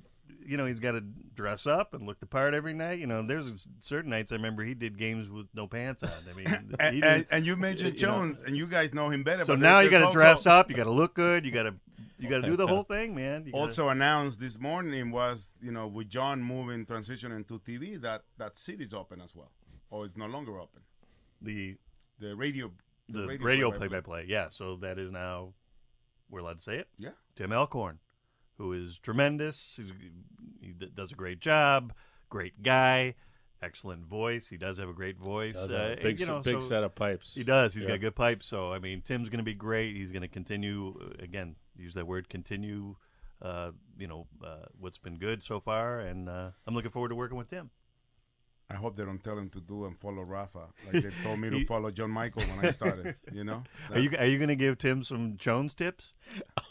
you know, he's got to dress up and look the part every night. You know, there's certain nights I remember he did games with no pants on. I mean, And, he and, and you mentioned you know. Jones, and you guys know him better. So but now you got to dress up. You got to look good. You got to you got to do the whole thing, man. You gotta- also announced this morning was you know with John moving transitioning to TV that that city's open as well, or it's no longer open. the The radio, the radio play by play. Yeah, so that is now we're allowed to say it. Yeah. Tim Alcorn, who is tremendous. He's, he d- does a great job. Great guy. Excellent voice. He does have a great voice. Does Uh, big you know, big so set of pipes. He does. He's Yeah. got good pipes. So I mean, Tim's going to be great. He's going to continue uh, again. Use that word continue. Uh, you know uh, what's been good so far, and uh, I'm looking forward to working with Tim. I hope they don't tell him to do and follow Rafa like they told me to He- follow John Michael when I started. You know. Are you are you going to give Tim some Jones tips?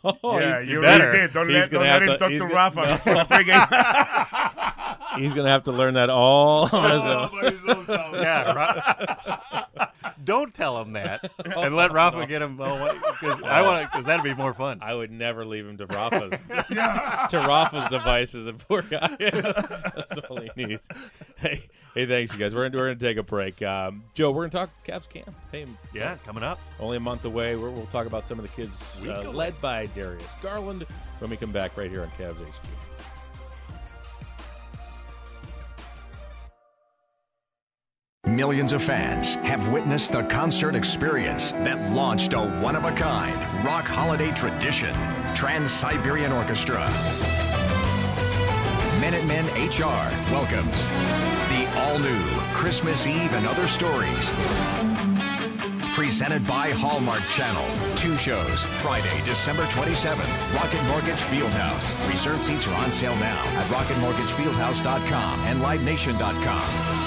Oh, yeah, you better. really did. Don't He's let, gonna don't let have him to- talk to gonna- Rafa no. before the pregame. He's going to have to learn that all on his own. yeah, Ra- don't tell him that, and let Rafa get him. Because I want because that'd be more fun. I would never leave him to Rafa's to Rafa's devices. The poor guy. That's all he needs. Hey, hey, thanks, you guys. We're gonna, we're gonna take a break. Um, Joe, we're gonna talk Cavs camp. Hey, Yeah, coming up. only a month away. We're, we'll talk about some of the kids uh, led by Darius Garland when we come back right here on Cavs HQ. Millions of fans have witnessed the concert experience that launched a one of a kind rock holiday tradition Trans Siberian Orchestra. Minutemen HR welcomes the all new Christmas Eve and Other Stories. presented by Hallmark Channel. Two shows, Friday, December 27th, Rocket Mortgage Fieldhouse. Reserved seats are on sale now at rocketmortgagefieldhouse.com and livenation.com.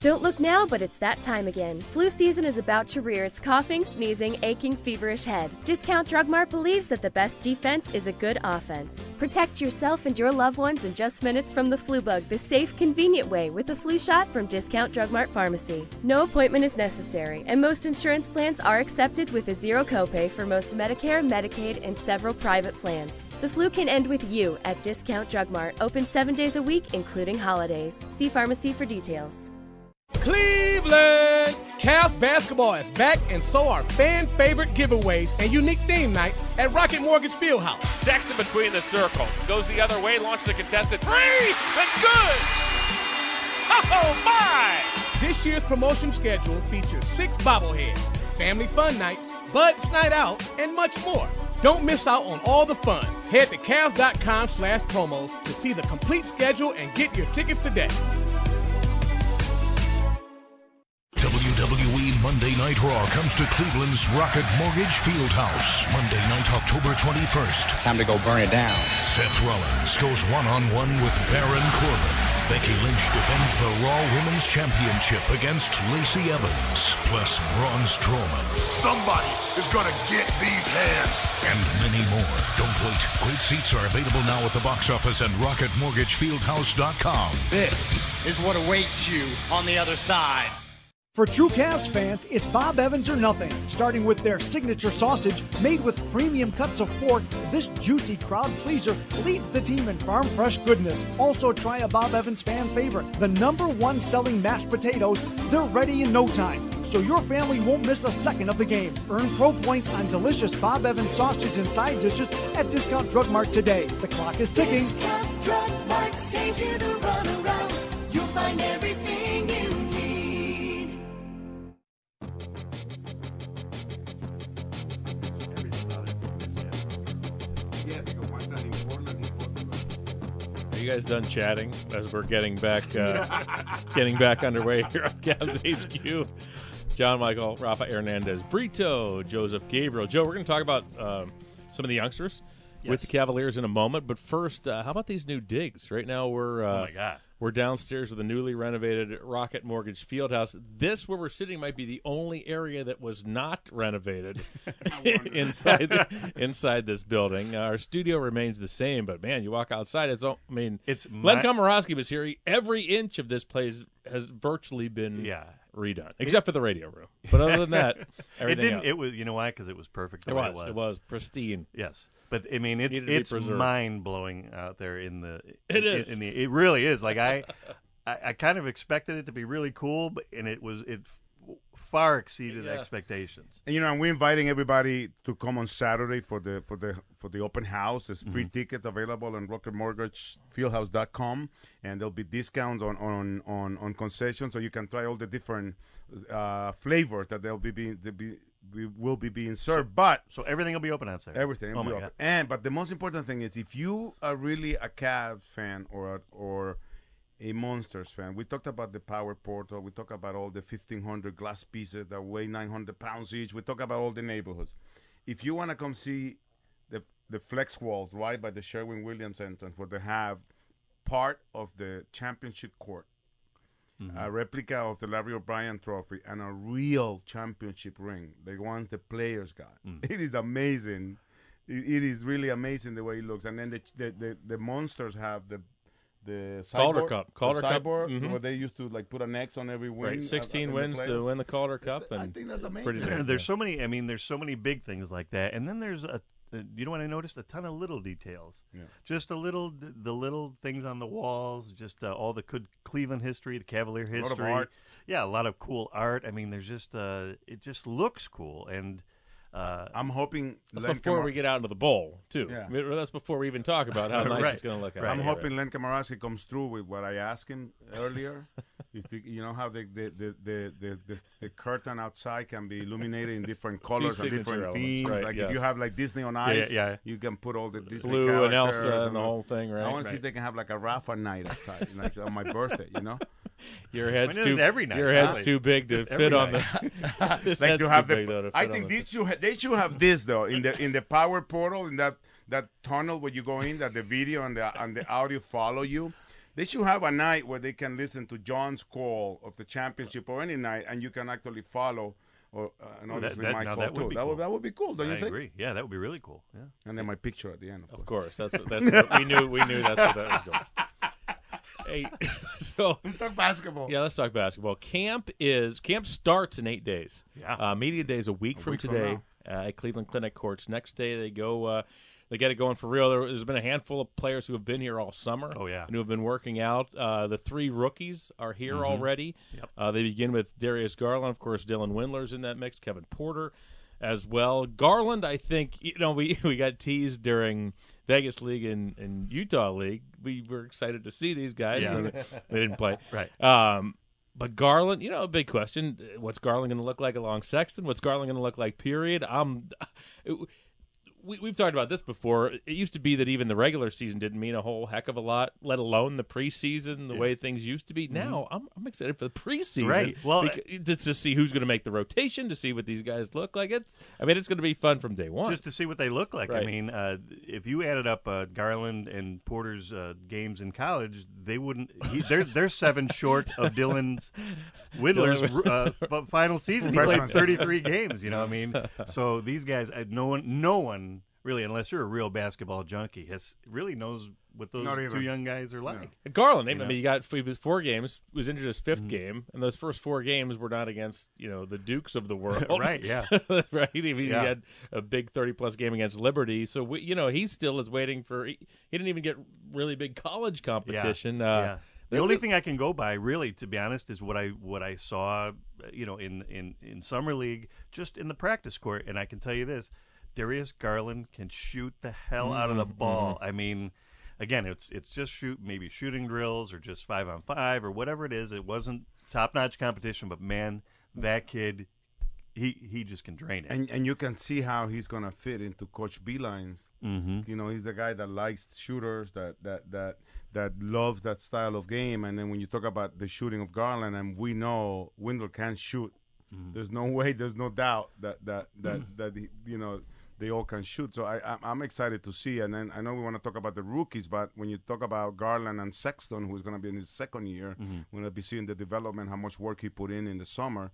Don't look now, but it's that time again. Flu season is about to rear its coughing, sneezing, aching, feverish head. Discount Drug Mart believes that the best defense is a good offense. Protect yourself and your loved ones in just minutes from the flu bug the safe, convenient way with a flu shot from Discount Drug Mart Pharmacy. No appointment is necessary, and most insurance plans are accepted with a zero copay for most Medicare, Medicaid, and several private plans. The flu can end with you at Discount Drug Mart, open seven days a week, including holidays. See pharmacy for details. Cleveland! Cavs basketball is back, and so are fan favorite giveaways and unique theme nights at Rocket Mortgage Fieldhouse. Sexton between the circles. Goes the other way, launches a contested three. That's good! Oh, my! This year's promotion schedule features six bobbleheads, family fun nights, Buds Night Out, and much more. Don't miss out on all the fun. Head to Cavs.com slash promos to see the complete schedule and get your tickets today. Monday Night Raw comes to Cleveland's Rocket Mortgage Fieldhouse. Monday night, October 21st. Time to go burn it down. Seth Rollins goes one on one with Baron Corbin. Becky Lynch defends the Raw Women's Championship against Lacey Evans, plus Braun Strowman. Somebody is gonna get these hands. And many more. Don't wait. Great seats are available now at the box office and RocketMortgageFieldhouse.com. This is what awaits you on the other side. For true Cavs fans, it's Bob Evans or nothing. Starting with their signature sausage made with premium cuts of pork, this juicy crowd pleaser leads the team in farm fresh goodness. Also, try a Bob Evans fan favorite, the number one selling mashed potatoes. They're ready in no time. So your family won't miss a second of the game. Earn pro points on delicious Bob Evans sausage and side dishes at Discount Drug Mart today. The clock is ticking. You guys done chatting as we're getting back uh, getting back underway here on Cavs HQ? John Michael, Rafa Hernandez, Brito, Joseph Gabriel. Joe, we're going to talk about um, some of the youngsters with the Cavaliers in a moment. But first, uh, how about these new digs? Right now, we're uh, Oh, my God. We're downstairs with the newly renovated Rocket Mortgage Fieldhouse. This where we're sitting might be the only area that was not renovated inside the, inside this building. Uh, our studio remains the same, but man, you walk outside, it's all, I mean, It's Len my- Komoroski was here. He- Every inch of this place has virtually been Yeah. redone, except for the radio room. But other than that, it didn't. else. It was. You know why? Because it was perfect. The It way was. It was. It was pristine. Yes, but I mean, it's Needed to be it's mind blowing out there in the. It in- is. In the, it really is. Like I, I, I kind of expected it to be really cool, but and it was it far exceeded Yeah. expectations. And you know, and we're inviting everybody to come on Saturday for the for the for the open house. There's free Mhm. tickets available on RocketMortgageFieldhouse.com, and there'll be discounts on on on, on concessions, so you can try all the different uh, flavors that they'll be being they be we will be being served. But so everything will be open outside. Everything will Oh be my open. God. And but the most important thing is if you are really a Cavs fan or a, or a Monsters fan, we talked about the Power Portal. We talked about all the 1,500 glass pieces that weigh 900 pounds each. We talk about all the neighborhoods. If you want to come see the the flex walls right by the Sherwin Williams entrance, where they have part of the championship court, a replica of the Larry O'Brien trophy, and a real championship ring, the ones the players got. It is amazing. It, it is really amazing the way it looks. And then the the, the, the monsters have the the Calder cyborg- Cup. the Calder Cup, cyborg, mhm. where they used to like put an X on every win. Right, uh, 16 wins to win the Calder Cup. And I think that's amazing. There's so many. I mean, there's so many big things like that, and then there's a. You know what I noticed? A ton of little details. Yeah. Just a little, the little things on the walls. Just uh, all the good Cleveland history, the Cavalier lot of history. art. Yeah, a lot of cool art. I mean, there's just. Uh, it just looks cool, and. Uh, I'm hoping That's Len before Kamar- we get out into the bowl, too. Yeah. I mean, That's before we even talk about how nice Right. it's going to look. out I'm there. hoping Len Komoroski comes through with what I asked him earlier. Is to, you know how the the, the, the, the, the the curtain outside can be illuminated in different colors and different elements, themes. right, like if you have like Disney on ice, yeah, yeah. you can put all the Disney Blue and characters Elsa and the whole thing, right? I want to see if they can have like a Rafa night outside, like on my birthday. You know, Your head's too every night, Your head's really. too big to Just fit on night. the. this like head's to have too the. big, though, I fit on think the- they should ha- they should have this though in the in the power portal in that that tunnel where you go in that the video and the and the audio follow you. They should have a night where they can listen to John's call of the championship or any night, and you can actually follow. Or uh, and that- obviously that- my call that would too. be that cool. would that would be cool, don't I you think? agree. Yeah, that would be really cool. Yeah. And then my picture at the end. Of, Of course, that's that's what we knew. We knew that's what that was going. Hey, so let's talk basketball. Yeah, let's talk basketball. Camp is camp starts in eight days. Yeah. uh, media day is a week from week today uh, at Cleveland Clinic Courts. Next day they go. Uh, they get it going for real. There, has been a handful of players who have been here all summer. Oh, yeah. and who have been working out. Uh, the three rookies are here Mhm. already. Yep. Uh, they begin with Darius Garland, of course. Dylan Windler's in that mix. Kevin Porter as well. Garland, I think you know we we got teased during Vegas League and, and Utah League. We were excited to see these guys. Yeah. and they didn't play. Right. Um, but Garland, you know, a big question: What's Garland going to look like along Sexton? What's Garland going to look like? Period. Um, we, we've talked about this before. It used to be that even the regular season didn't mean a whole heck of a lot, let alone the preseason, the way things used to be. Now I'm, I'm excited for the preseason, Mm-hmm. Right. Well, bec- just to see who's going to make the rotation, to see what these guys look like. It's, I mean, it's going to be fun from day one. Just to see what they look like. I mean, uh, if you added up uh, Garland and Porter's uh, games in college, they wouldn't. He, they're they're seven short of Dylan's Windler's uh, final season. He played 33 games. You know, what I mean, so these guys, uh, no one, no one really, unless you're a real basketball junkie, has really knows what those Not two even. young guys are like. And Garland, I You mean, know? you got he was four games, was injured his 5th Mm-hmm. game, and those first four games were not against you know the Dukes of the world, Right, yeah. right. He, he Yeah. had a big thirty plus game against Liberty, so we, you know he still is waiting for. He, he didn't even get really big college competition. Yeah. Uh, yeah. The only is- thing I can go by, really, to be honest, is what I what I saw, uh, you know, in, in, in summer league, just in the practice court. And I can tell you this: Darius Garland can shoot the hell out of the Mhm, ball. I mean, again, it's it's just shoot maybe shooting drills or just five on five or whatever it is. It wasn't top notch competition, but man, that kid, he he just can drain it. And and you can see how he's gonna fit into Coach Beilein's. Mhm. You know, he's the guy that likes shooters, that that that that loves that style of game. And then when you talk about the shooting of Garland, and we know Windler can shoot. Mm-hmm. There's no way, there's no doubt that that that that he, you know they all can shoot. So I I'm, excited to see. And then I know we want to talk about the rookies, but when you talk about Garland and Sexton, who's going to be in his second year, Mhm. we're going to be seeing the development, how much work he put in in the summer.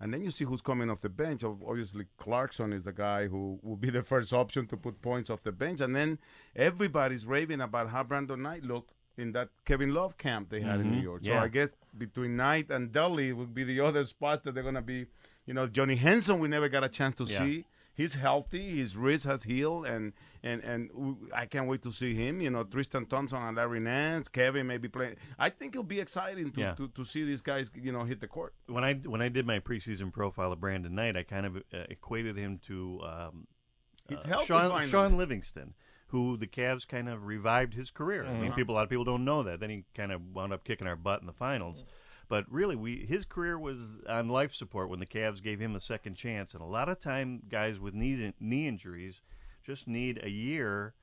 And then you see who's coming off the bench. Ob- Obviously, Clarkson is the guy who will be the first option to put points off the bench. And then everybody's raving about how Brandon Knight looked in that Kevin Love camp they had in New Mhm. York. So I guess between Knight and Dudley would be the other spot that they're going to be. You know, Johnny Henson, we never got a chance to Yeah. see. He's healthy. His wrist has healed, and and and I can't wait to see him. You know, Tristan Thompson and Larry Nance, Kevin may be playing. I think it'll be exciting to, Yeah. to, to see these guys, you know, hit the court. when I when I did my preseason profile of Brandon Knight, I kind of uh, equated him to um, uh, Sean. Shaun Livingston, who the Cavs kind of revived his career. I mean, Mhm. people a lot of people don't know that. Then he kind of wound up kicking our butt in the finals. But really, we his career was on life support when the Cavs gave him a second chance. And a lot of time, guys with knee knee injuries just need a year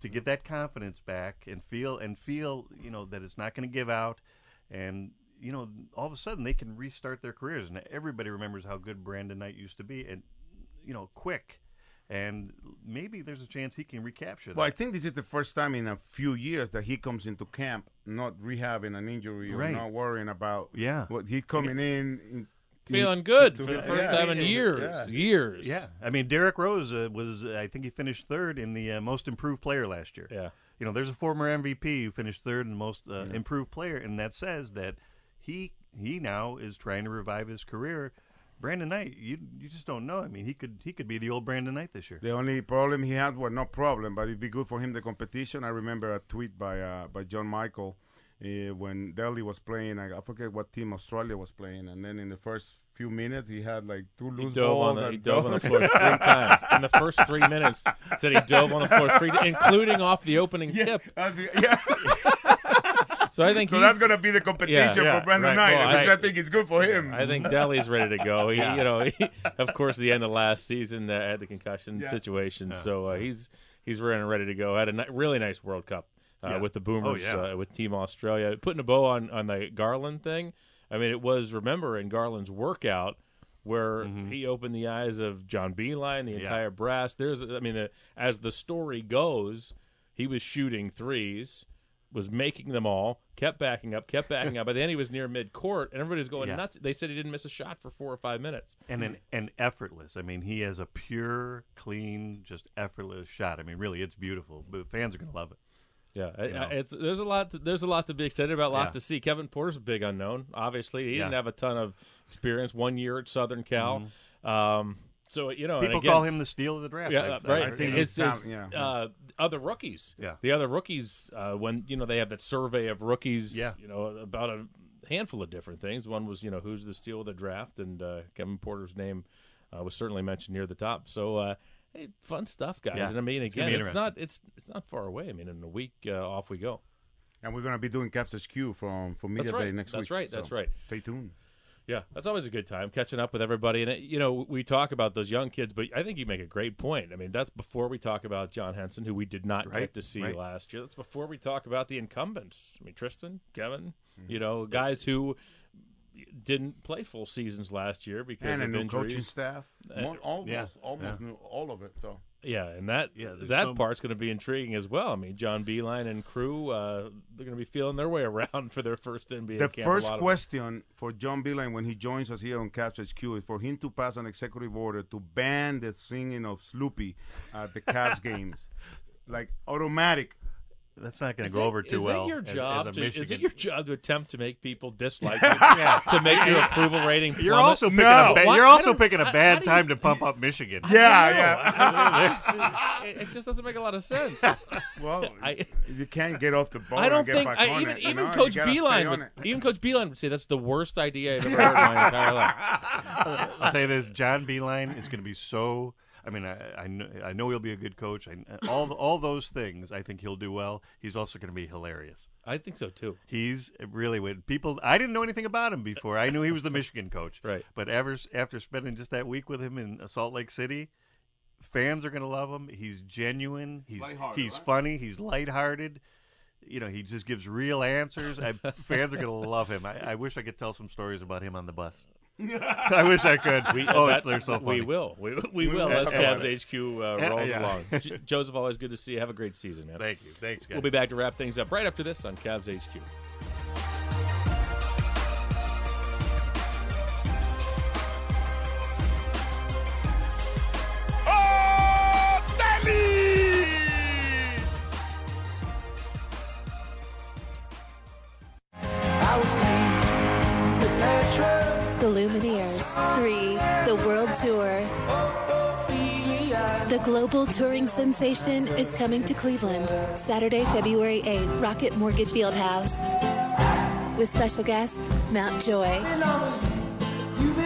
to get that confidence back and feel and feel you know that it's not going to give out and you know all of a sudden they can restart their careers and everybody remembers how good Brandon Knight used to be and you know quick and maybe there's a chance he can recapture that. Well, I think this is the first time in a few years that he comes into camp not rehabbing an injury or Right. not worrying about Yeah. what he's coming in, in Feeling good for the first yeah, time in yeah, years. yeah. Years. Yeah, I mean Derrick Rose uh, was uh, I think he finished third in the uh, most improved player last year. Yeah. you know there's a former MVP who finished third in the most uh, improved player, and that says that he he now is trying to revive his career. Brandon Knight, you you just don't know. I mean, he could he could be the old Brandon Knight this year. The only problem he had, well, no problem, but it'd be good for him the competition. I remember a tweet by uh, by John Michael uh, when Delly was playing. I, I forget what team Australia was playing, and then in the first few minutes he had like two He loose dove on balls. the, he dove on the floor three times in the first three minutes. Said he dove on the floor three, including off the opening tip. Uh, the- yeah. So I think so he's- that's gonna be the competition Yeah, for Brandon right. Knight, Well, which I- I, think is good for him. I think Delly's ready to go. He, Yeah. you know, he, of course, the end of last season uh, had the concussion Yeah. situation, Yeah. so uh, he's he's ready ready to go. Had a ni- really nice World Cup uh, Yeah. with the Boomers, Oh, yeah. uh, with Team Australia, putting a bow on on the Garland thing. I mean, it was remember in Garland's workout where he opened the eyes of John Beilein, the Mm-hmm. Yeah. entire brass. There's, I mean, the, as the story goes, he was shooting threes, was making them all, kept backing up, kept backing up. By then, he was near mid court, and everybody was going Yeah. nuts. They said he didn't miss a shot for four or five minutes. and an and effortless. I mean, he has a pure, clean, just effortless shot. I mean, really, it's beautiful. But fans are going to love it. Yeah, You know? it's there's a lot to, there's a lot to be excited about, a lot Yeah. to see. Kevin Porter's a big unknown. Obviously, he didn't have a ton of experience. One year at Southern Cal, um, so you know, People again- call him the steal of the draft. Yeah, I- uh, right. I think his, found- yeah. uh, other rookies. Yeah. the other rookies. Uh, when you know they have that survey of rookies. Yeah. you know about a handful of different things. One was you know who's the steal of the draft, and uh, Kevin Porter's name uh, was certainly mentioned near the top. So. Uh, Hey, fun stuff, guys! Yeah, and I mean, it's again, be it's not it's it's not far away. I mean, in a week, uh, off we go. And we're going to be doing Cavs HQ from, from Media right. Day next That's week. That's right. That's so right. Stay tuned. Yeah, that's always a good time catching up with everybody. And it, you know, we talk about those young kids, but I think you make a great point. I mean, that's before we talk about John Henson, who we did not Right, get to see right. last year. That's before we talk about the incumbents. I mean, Tristan, Kevin, Mm-hmm. you know, guys who didn't play full seasons last year because And a of new injuries. coaching staff. Uh, Mo- almost yeah. almost Yeah. new, all of it. So Yeah, and that Yeah, that so- part's going to be intriguing as well. I mean, John Beilein and crew, uh, they're going to be feeling their way around for their first NBA the camp. First question for John Beilein when he joins us here on Cavs HQ is for him to pass an executive order to ban the singing of Sloopy at the Cavs games, like automatic. That's not going to go it- over too is well. It your as- as job a to, is it your job to attempt to make people dislike you? To make your approval rating You're plummet? also picking No. a ba- Why- you're also picking a bad you- time to pump up Michigan. Yeah, it, it just doesn't make a lot of sense. Well, I, you can't get off the boat. I don't and get think back I, on even it, even know? You Coach gotta Beilein would, even Coach Beilein would say that's the worst idea I've ever heard in my entire life. I'll tell you this: John Beilein is going to be so. I mean, I, I know I know he'll be a good coach. I, all all those things, I think he'll do well. He's also going to be hilarious. I think so too. He's really when people. I didn't know anything about him before. I knew he was the Michigan coach, right? But ever after spending just that week with him in Salt Lake City, fans are going to love him. He's genuine. He's Lighthearted, he's right? funny. He's lighthearted. You know, he just gives real answers. I, fans are going to love him. I, I wish I could tell some stories about him on the bus. I wish I could. We, oh, that- it's they're so funny. We will. We, we will. As. Cavs HQ uh, rolls yeah. along. J- Joseph, always good to see you. Have a great season, man. Thank you. Thanks, guys. We'll be back to wrap things up right after this on Cavs HQ. Global touring sensation is coming to Cleveland Saturday, February 8th, Rocket Mortgage Field House. With special guest Mount Joy.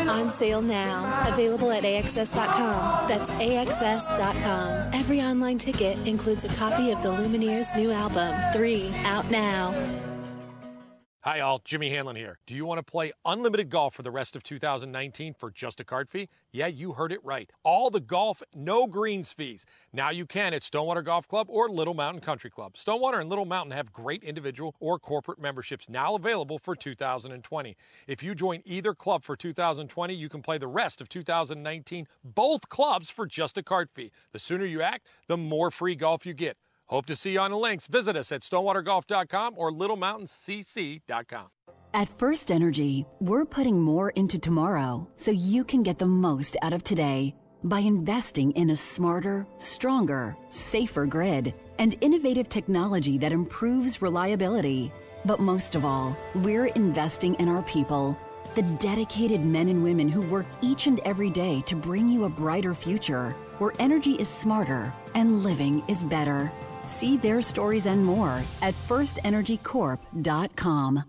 On sale now. Available at AXS.com. That's AXS.com. Every online ticket includes a copy of the Lumineers' new album, 3, out now. Hi, all. Jimmy Hanlon here. Do you want to play unlimited golf for the rest of 2019 for just a card fee? Yeah, you heard it right. All the golf, no greens fees. Now you can at Stonewater Golf Club or Little Mountain Country Club. Stonewater and Little Mountain have great individual or corporate memberships now available for 2020. If you join either club for 2020, you can play the rest of 2019, both clubs for just a card fee. The sooner you act, the more free golf you get. Hope to see you on the links. Visit us at stonewatergolf.com or littlemountaincc.com. At First Energy, we're putting more into tomorrow so you can get the most out of today by investing in a smarter, stronger, safer grid and innovative technology that improves reliability. But most of all, we're investing in our people, the dedicated men and women who work each and every day to bring you a brighter future where energy is smarter and living is better. See their stories and more at firstenergycorp.com.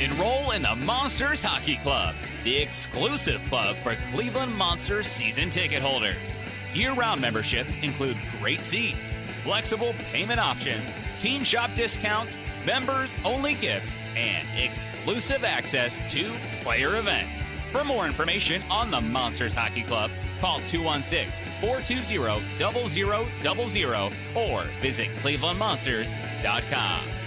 Enroll in the Monsters Hockey Club, the exclusive club for Cleveland Monsters season ticket holders. Year round memberships include great seats, flexible payment options, team shop discounts, members only gifts, and exclusive access to player events. For more information on the Monsters Hockey Club, Call 216 420 0000 or visit clevelandmonsters.com.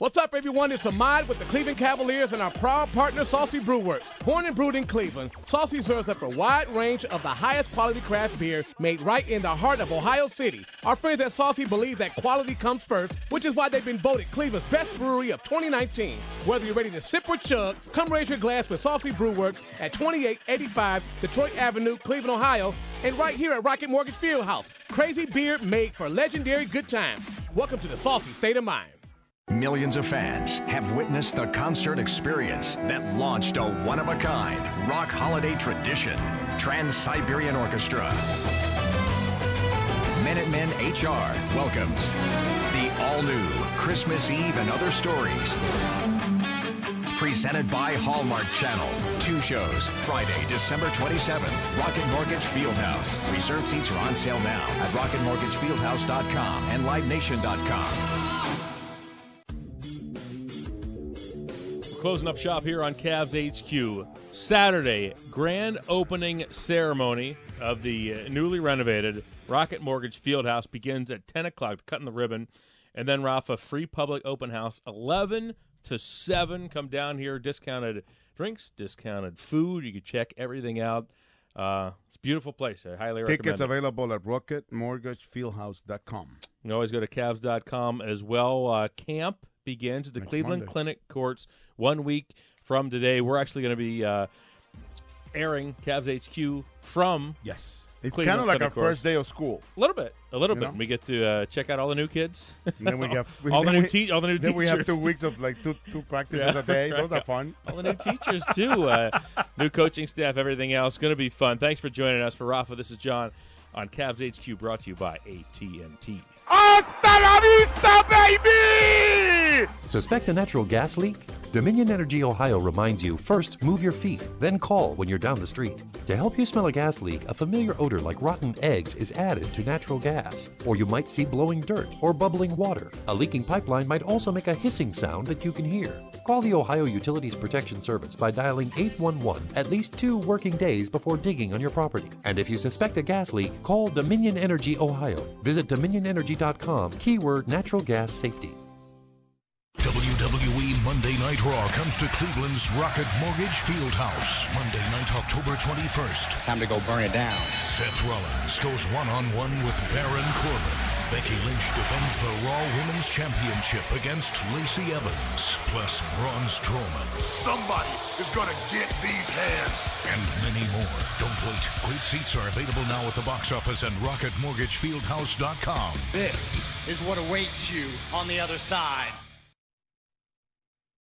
What's up, everyone? It's Ahmad with the Cleveland Cavaliers and our proud partner, Saucy Brew Works. Born and brewed in Cleveland, Saucy serves up a wide range of the highest quality craft beer made right in the heart of Ohio City. Our friends at Saucy believe that quality comes first, which is why they've been voted Cleveland's best brewery of 2019. Whether you're ready to sip or chug, come raise your glass with Saucy Brew Works at 2885 Detroit Avenue, Cleveland, Ohio, and right here at Rocket Mortgage Fieldhouse. Crazy beer made for legendary good times. Welcome to the Saucy State of Mind. Millions of fans have witnessed the concert experience that launched a one of a kind rock holiday tradition Trans Siberian Orchestra. Minutemen HR welcomes the all new Christmas Eve and Other Stories. Presented by Hallmark Channel. Two shows, Friday, December 27th, Rocket Mortgage Fieldhouse. Reserved seats are on sale now at rocketmortgagefieldhouse.com and livenation.com. closing up shop here on Cavs HQ. Saturday, grand opening ceremony of the uh, newly renovated Rocket Mortgage Fieldhouse begins at 10 o'clock, cutting the ribbon. And then, Rafa, free public open house, 11 to 7. Come down here, discounted drinks, discounted food. You can check everything out. Uh, it's a beautiful place. I highly recommend Tickets available at rocketmortgagefieldhouse.com. You can always go to Cavs.com as well. Uh, camp begins at the Next Cleveland Monday. Clinic Courts one week from today. We're actually going to be uh, airing Cavs HQ from yes. It's kind of like Clinic our Courts. first day of school. A little bit, a little You bit. know? We get to uh, check out all the new kids. And then we have all the then new we- te- all the new Then we have two weeks of like two two practices Yeah, a day. Those are fun. All the new teachers too. Uh, new coaching staff, everything else. Going to be fun. Thanks for joining us. For Rafa, this is John on Cavs HQ, brought to you by AT and T. Hasta la vista, baby! Suspect a natural gas leak? Dominion Energy Ohio reminds you first move your feet, then call when you're down the street. To help you smell a gas leak, a familiar odor like rotten eggs is added to natural gas. Or you might see blowing dirt or bubbling water. A leaking pipeline might also make a hissing sound that you can hear. Call the Ohio Utilities Protection Service by dialing 811 at least two working days before digging on your property. And if you suspect a gas leak, call Dominion Energy Ohio. Visit dominionenergy.com, keyword natural gas safety. WWE Monday Night Raw comes to Cleveland's Rocket Mortgage Fieldhouse. Monday night, October 21st. Time to go burn it down. Seth Rollins goes one on one with Baron Corbin. Becky Lynch defends the Raw Women's Championship against Lacey Evans, plus Braun Strowman. Somebody is gonna get these hands. And many more. Don't wait. Great seats are available now at the box office and rocketmortgagefieldhouse.com. This is what awaits you on the other side.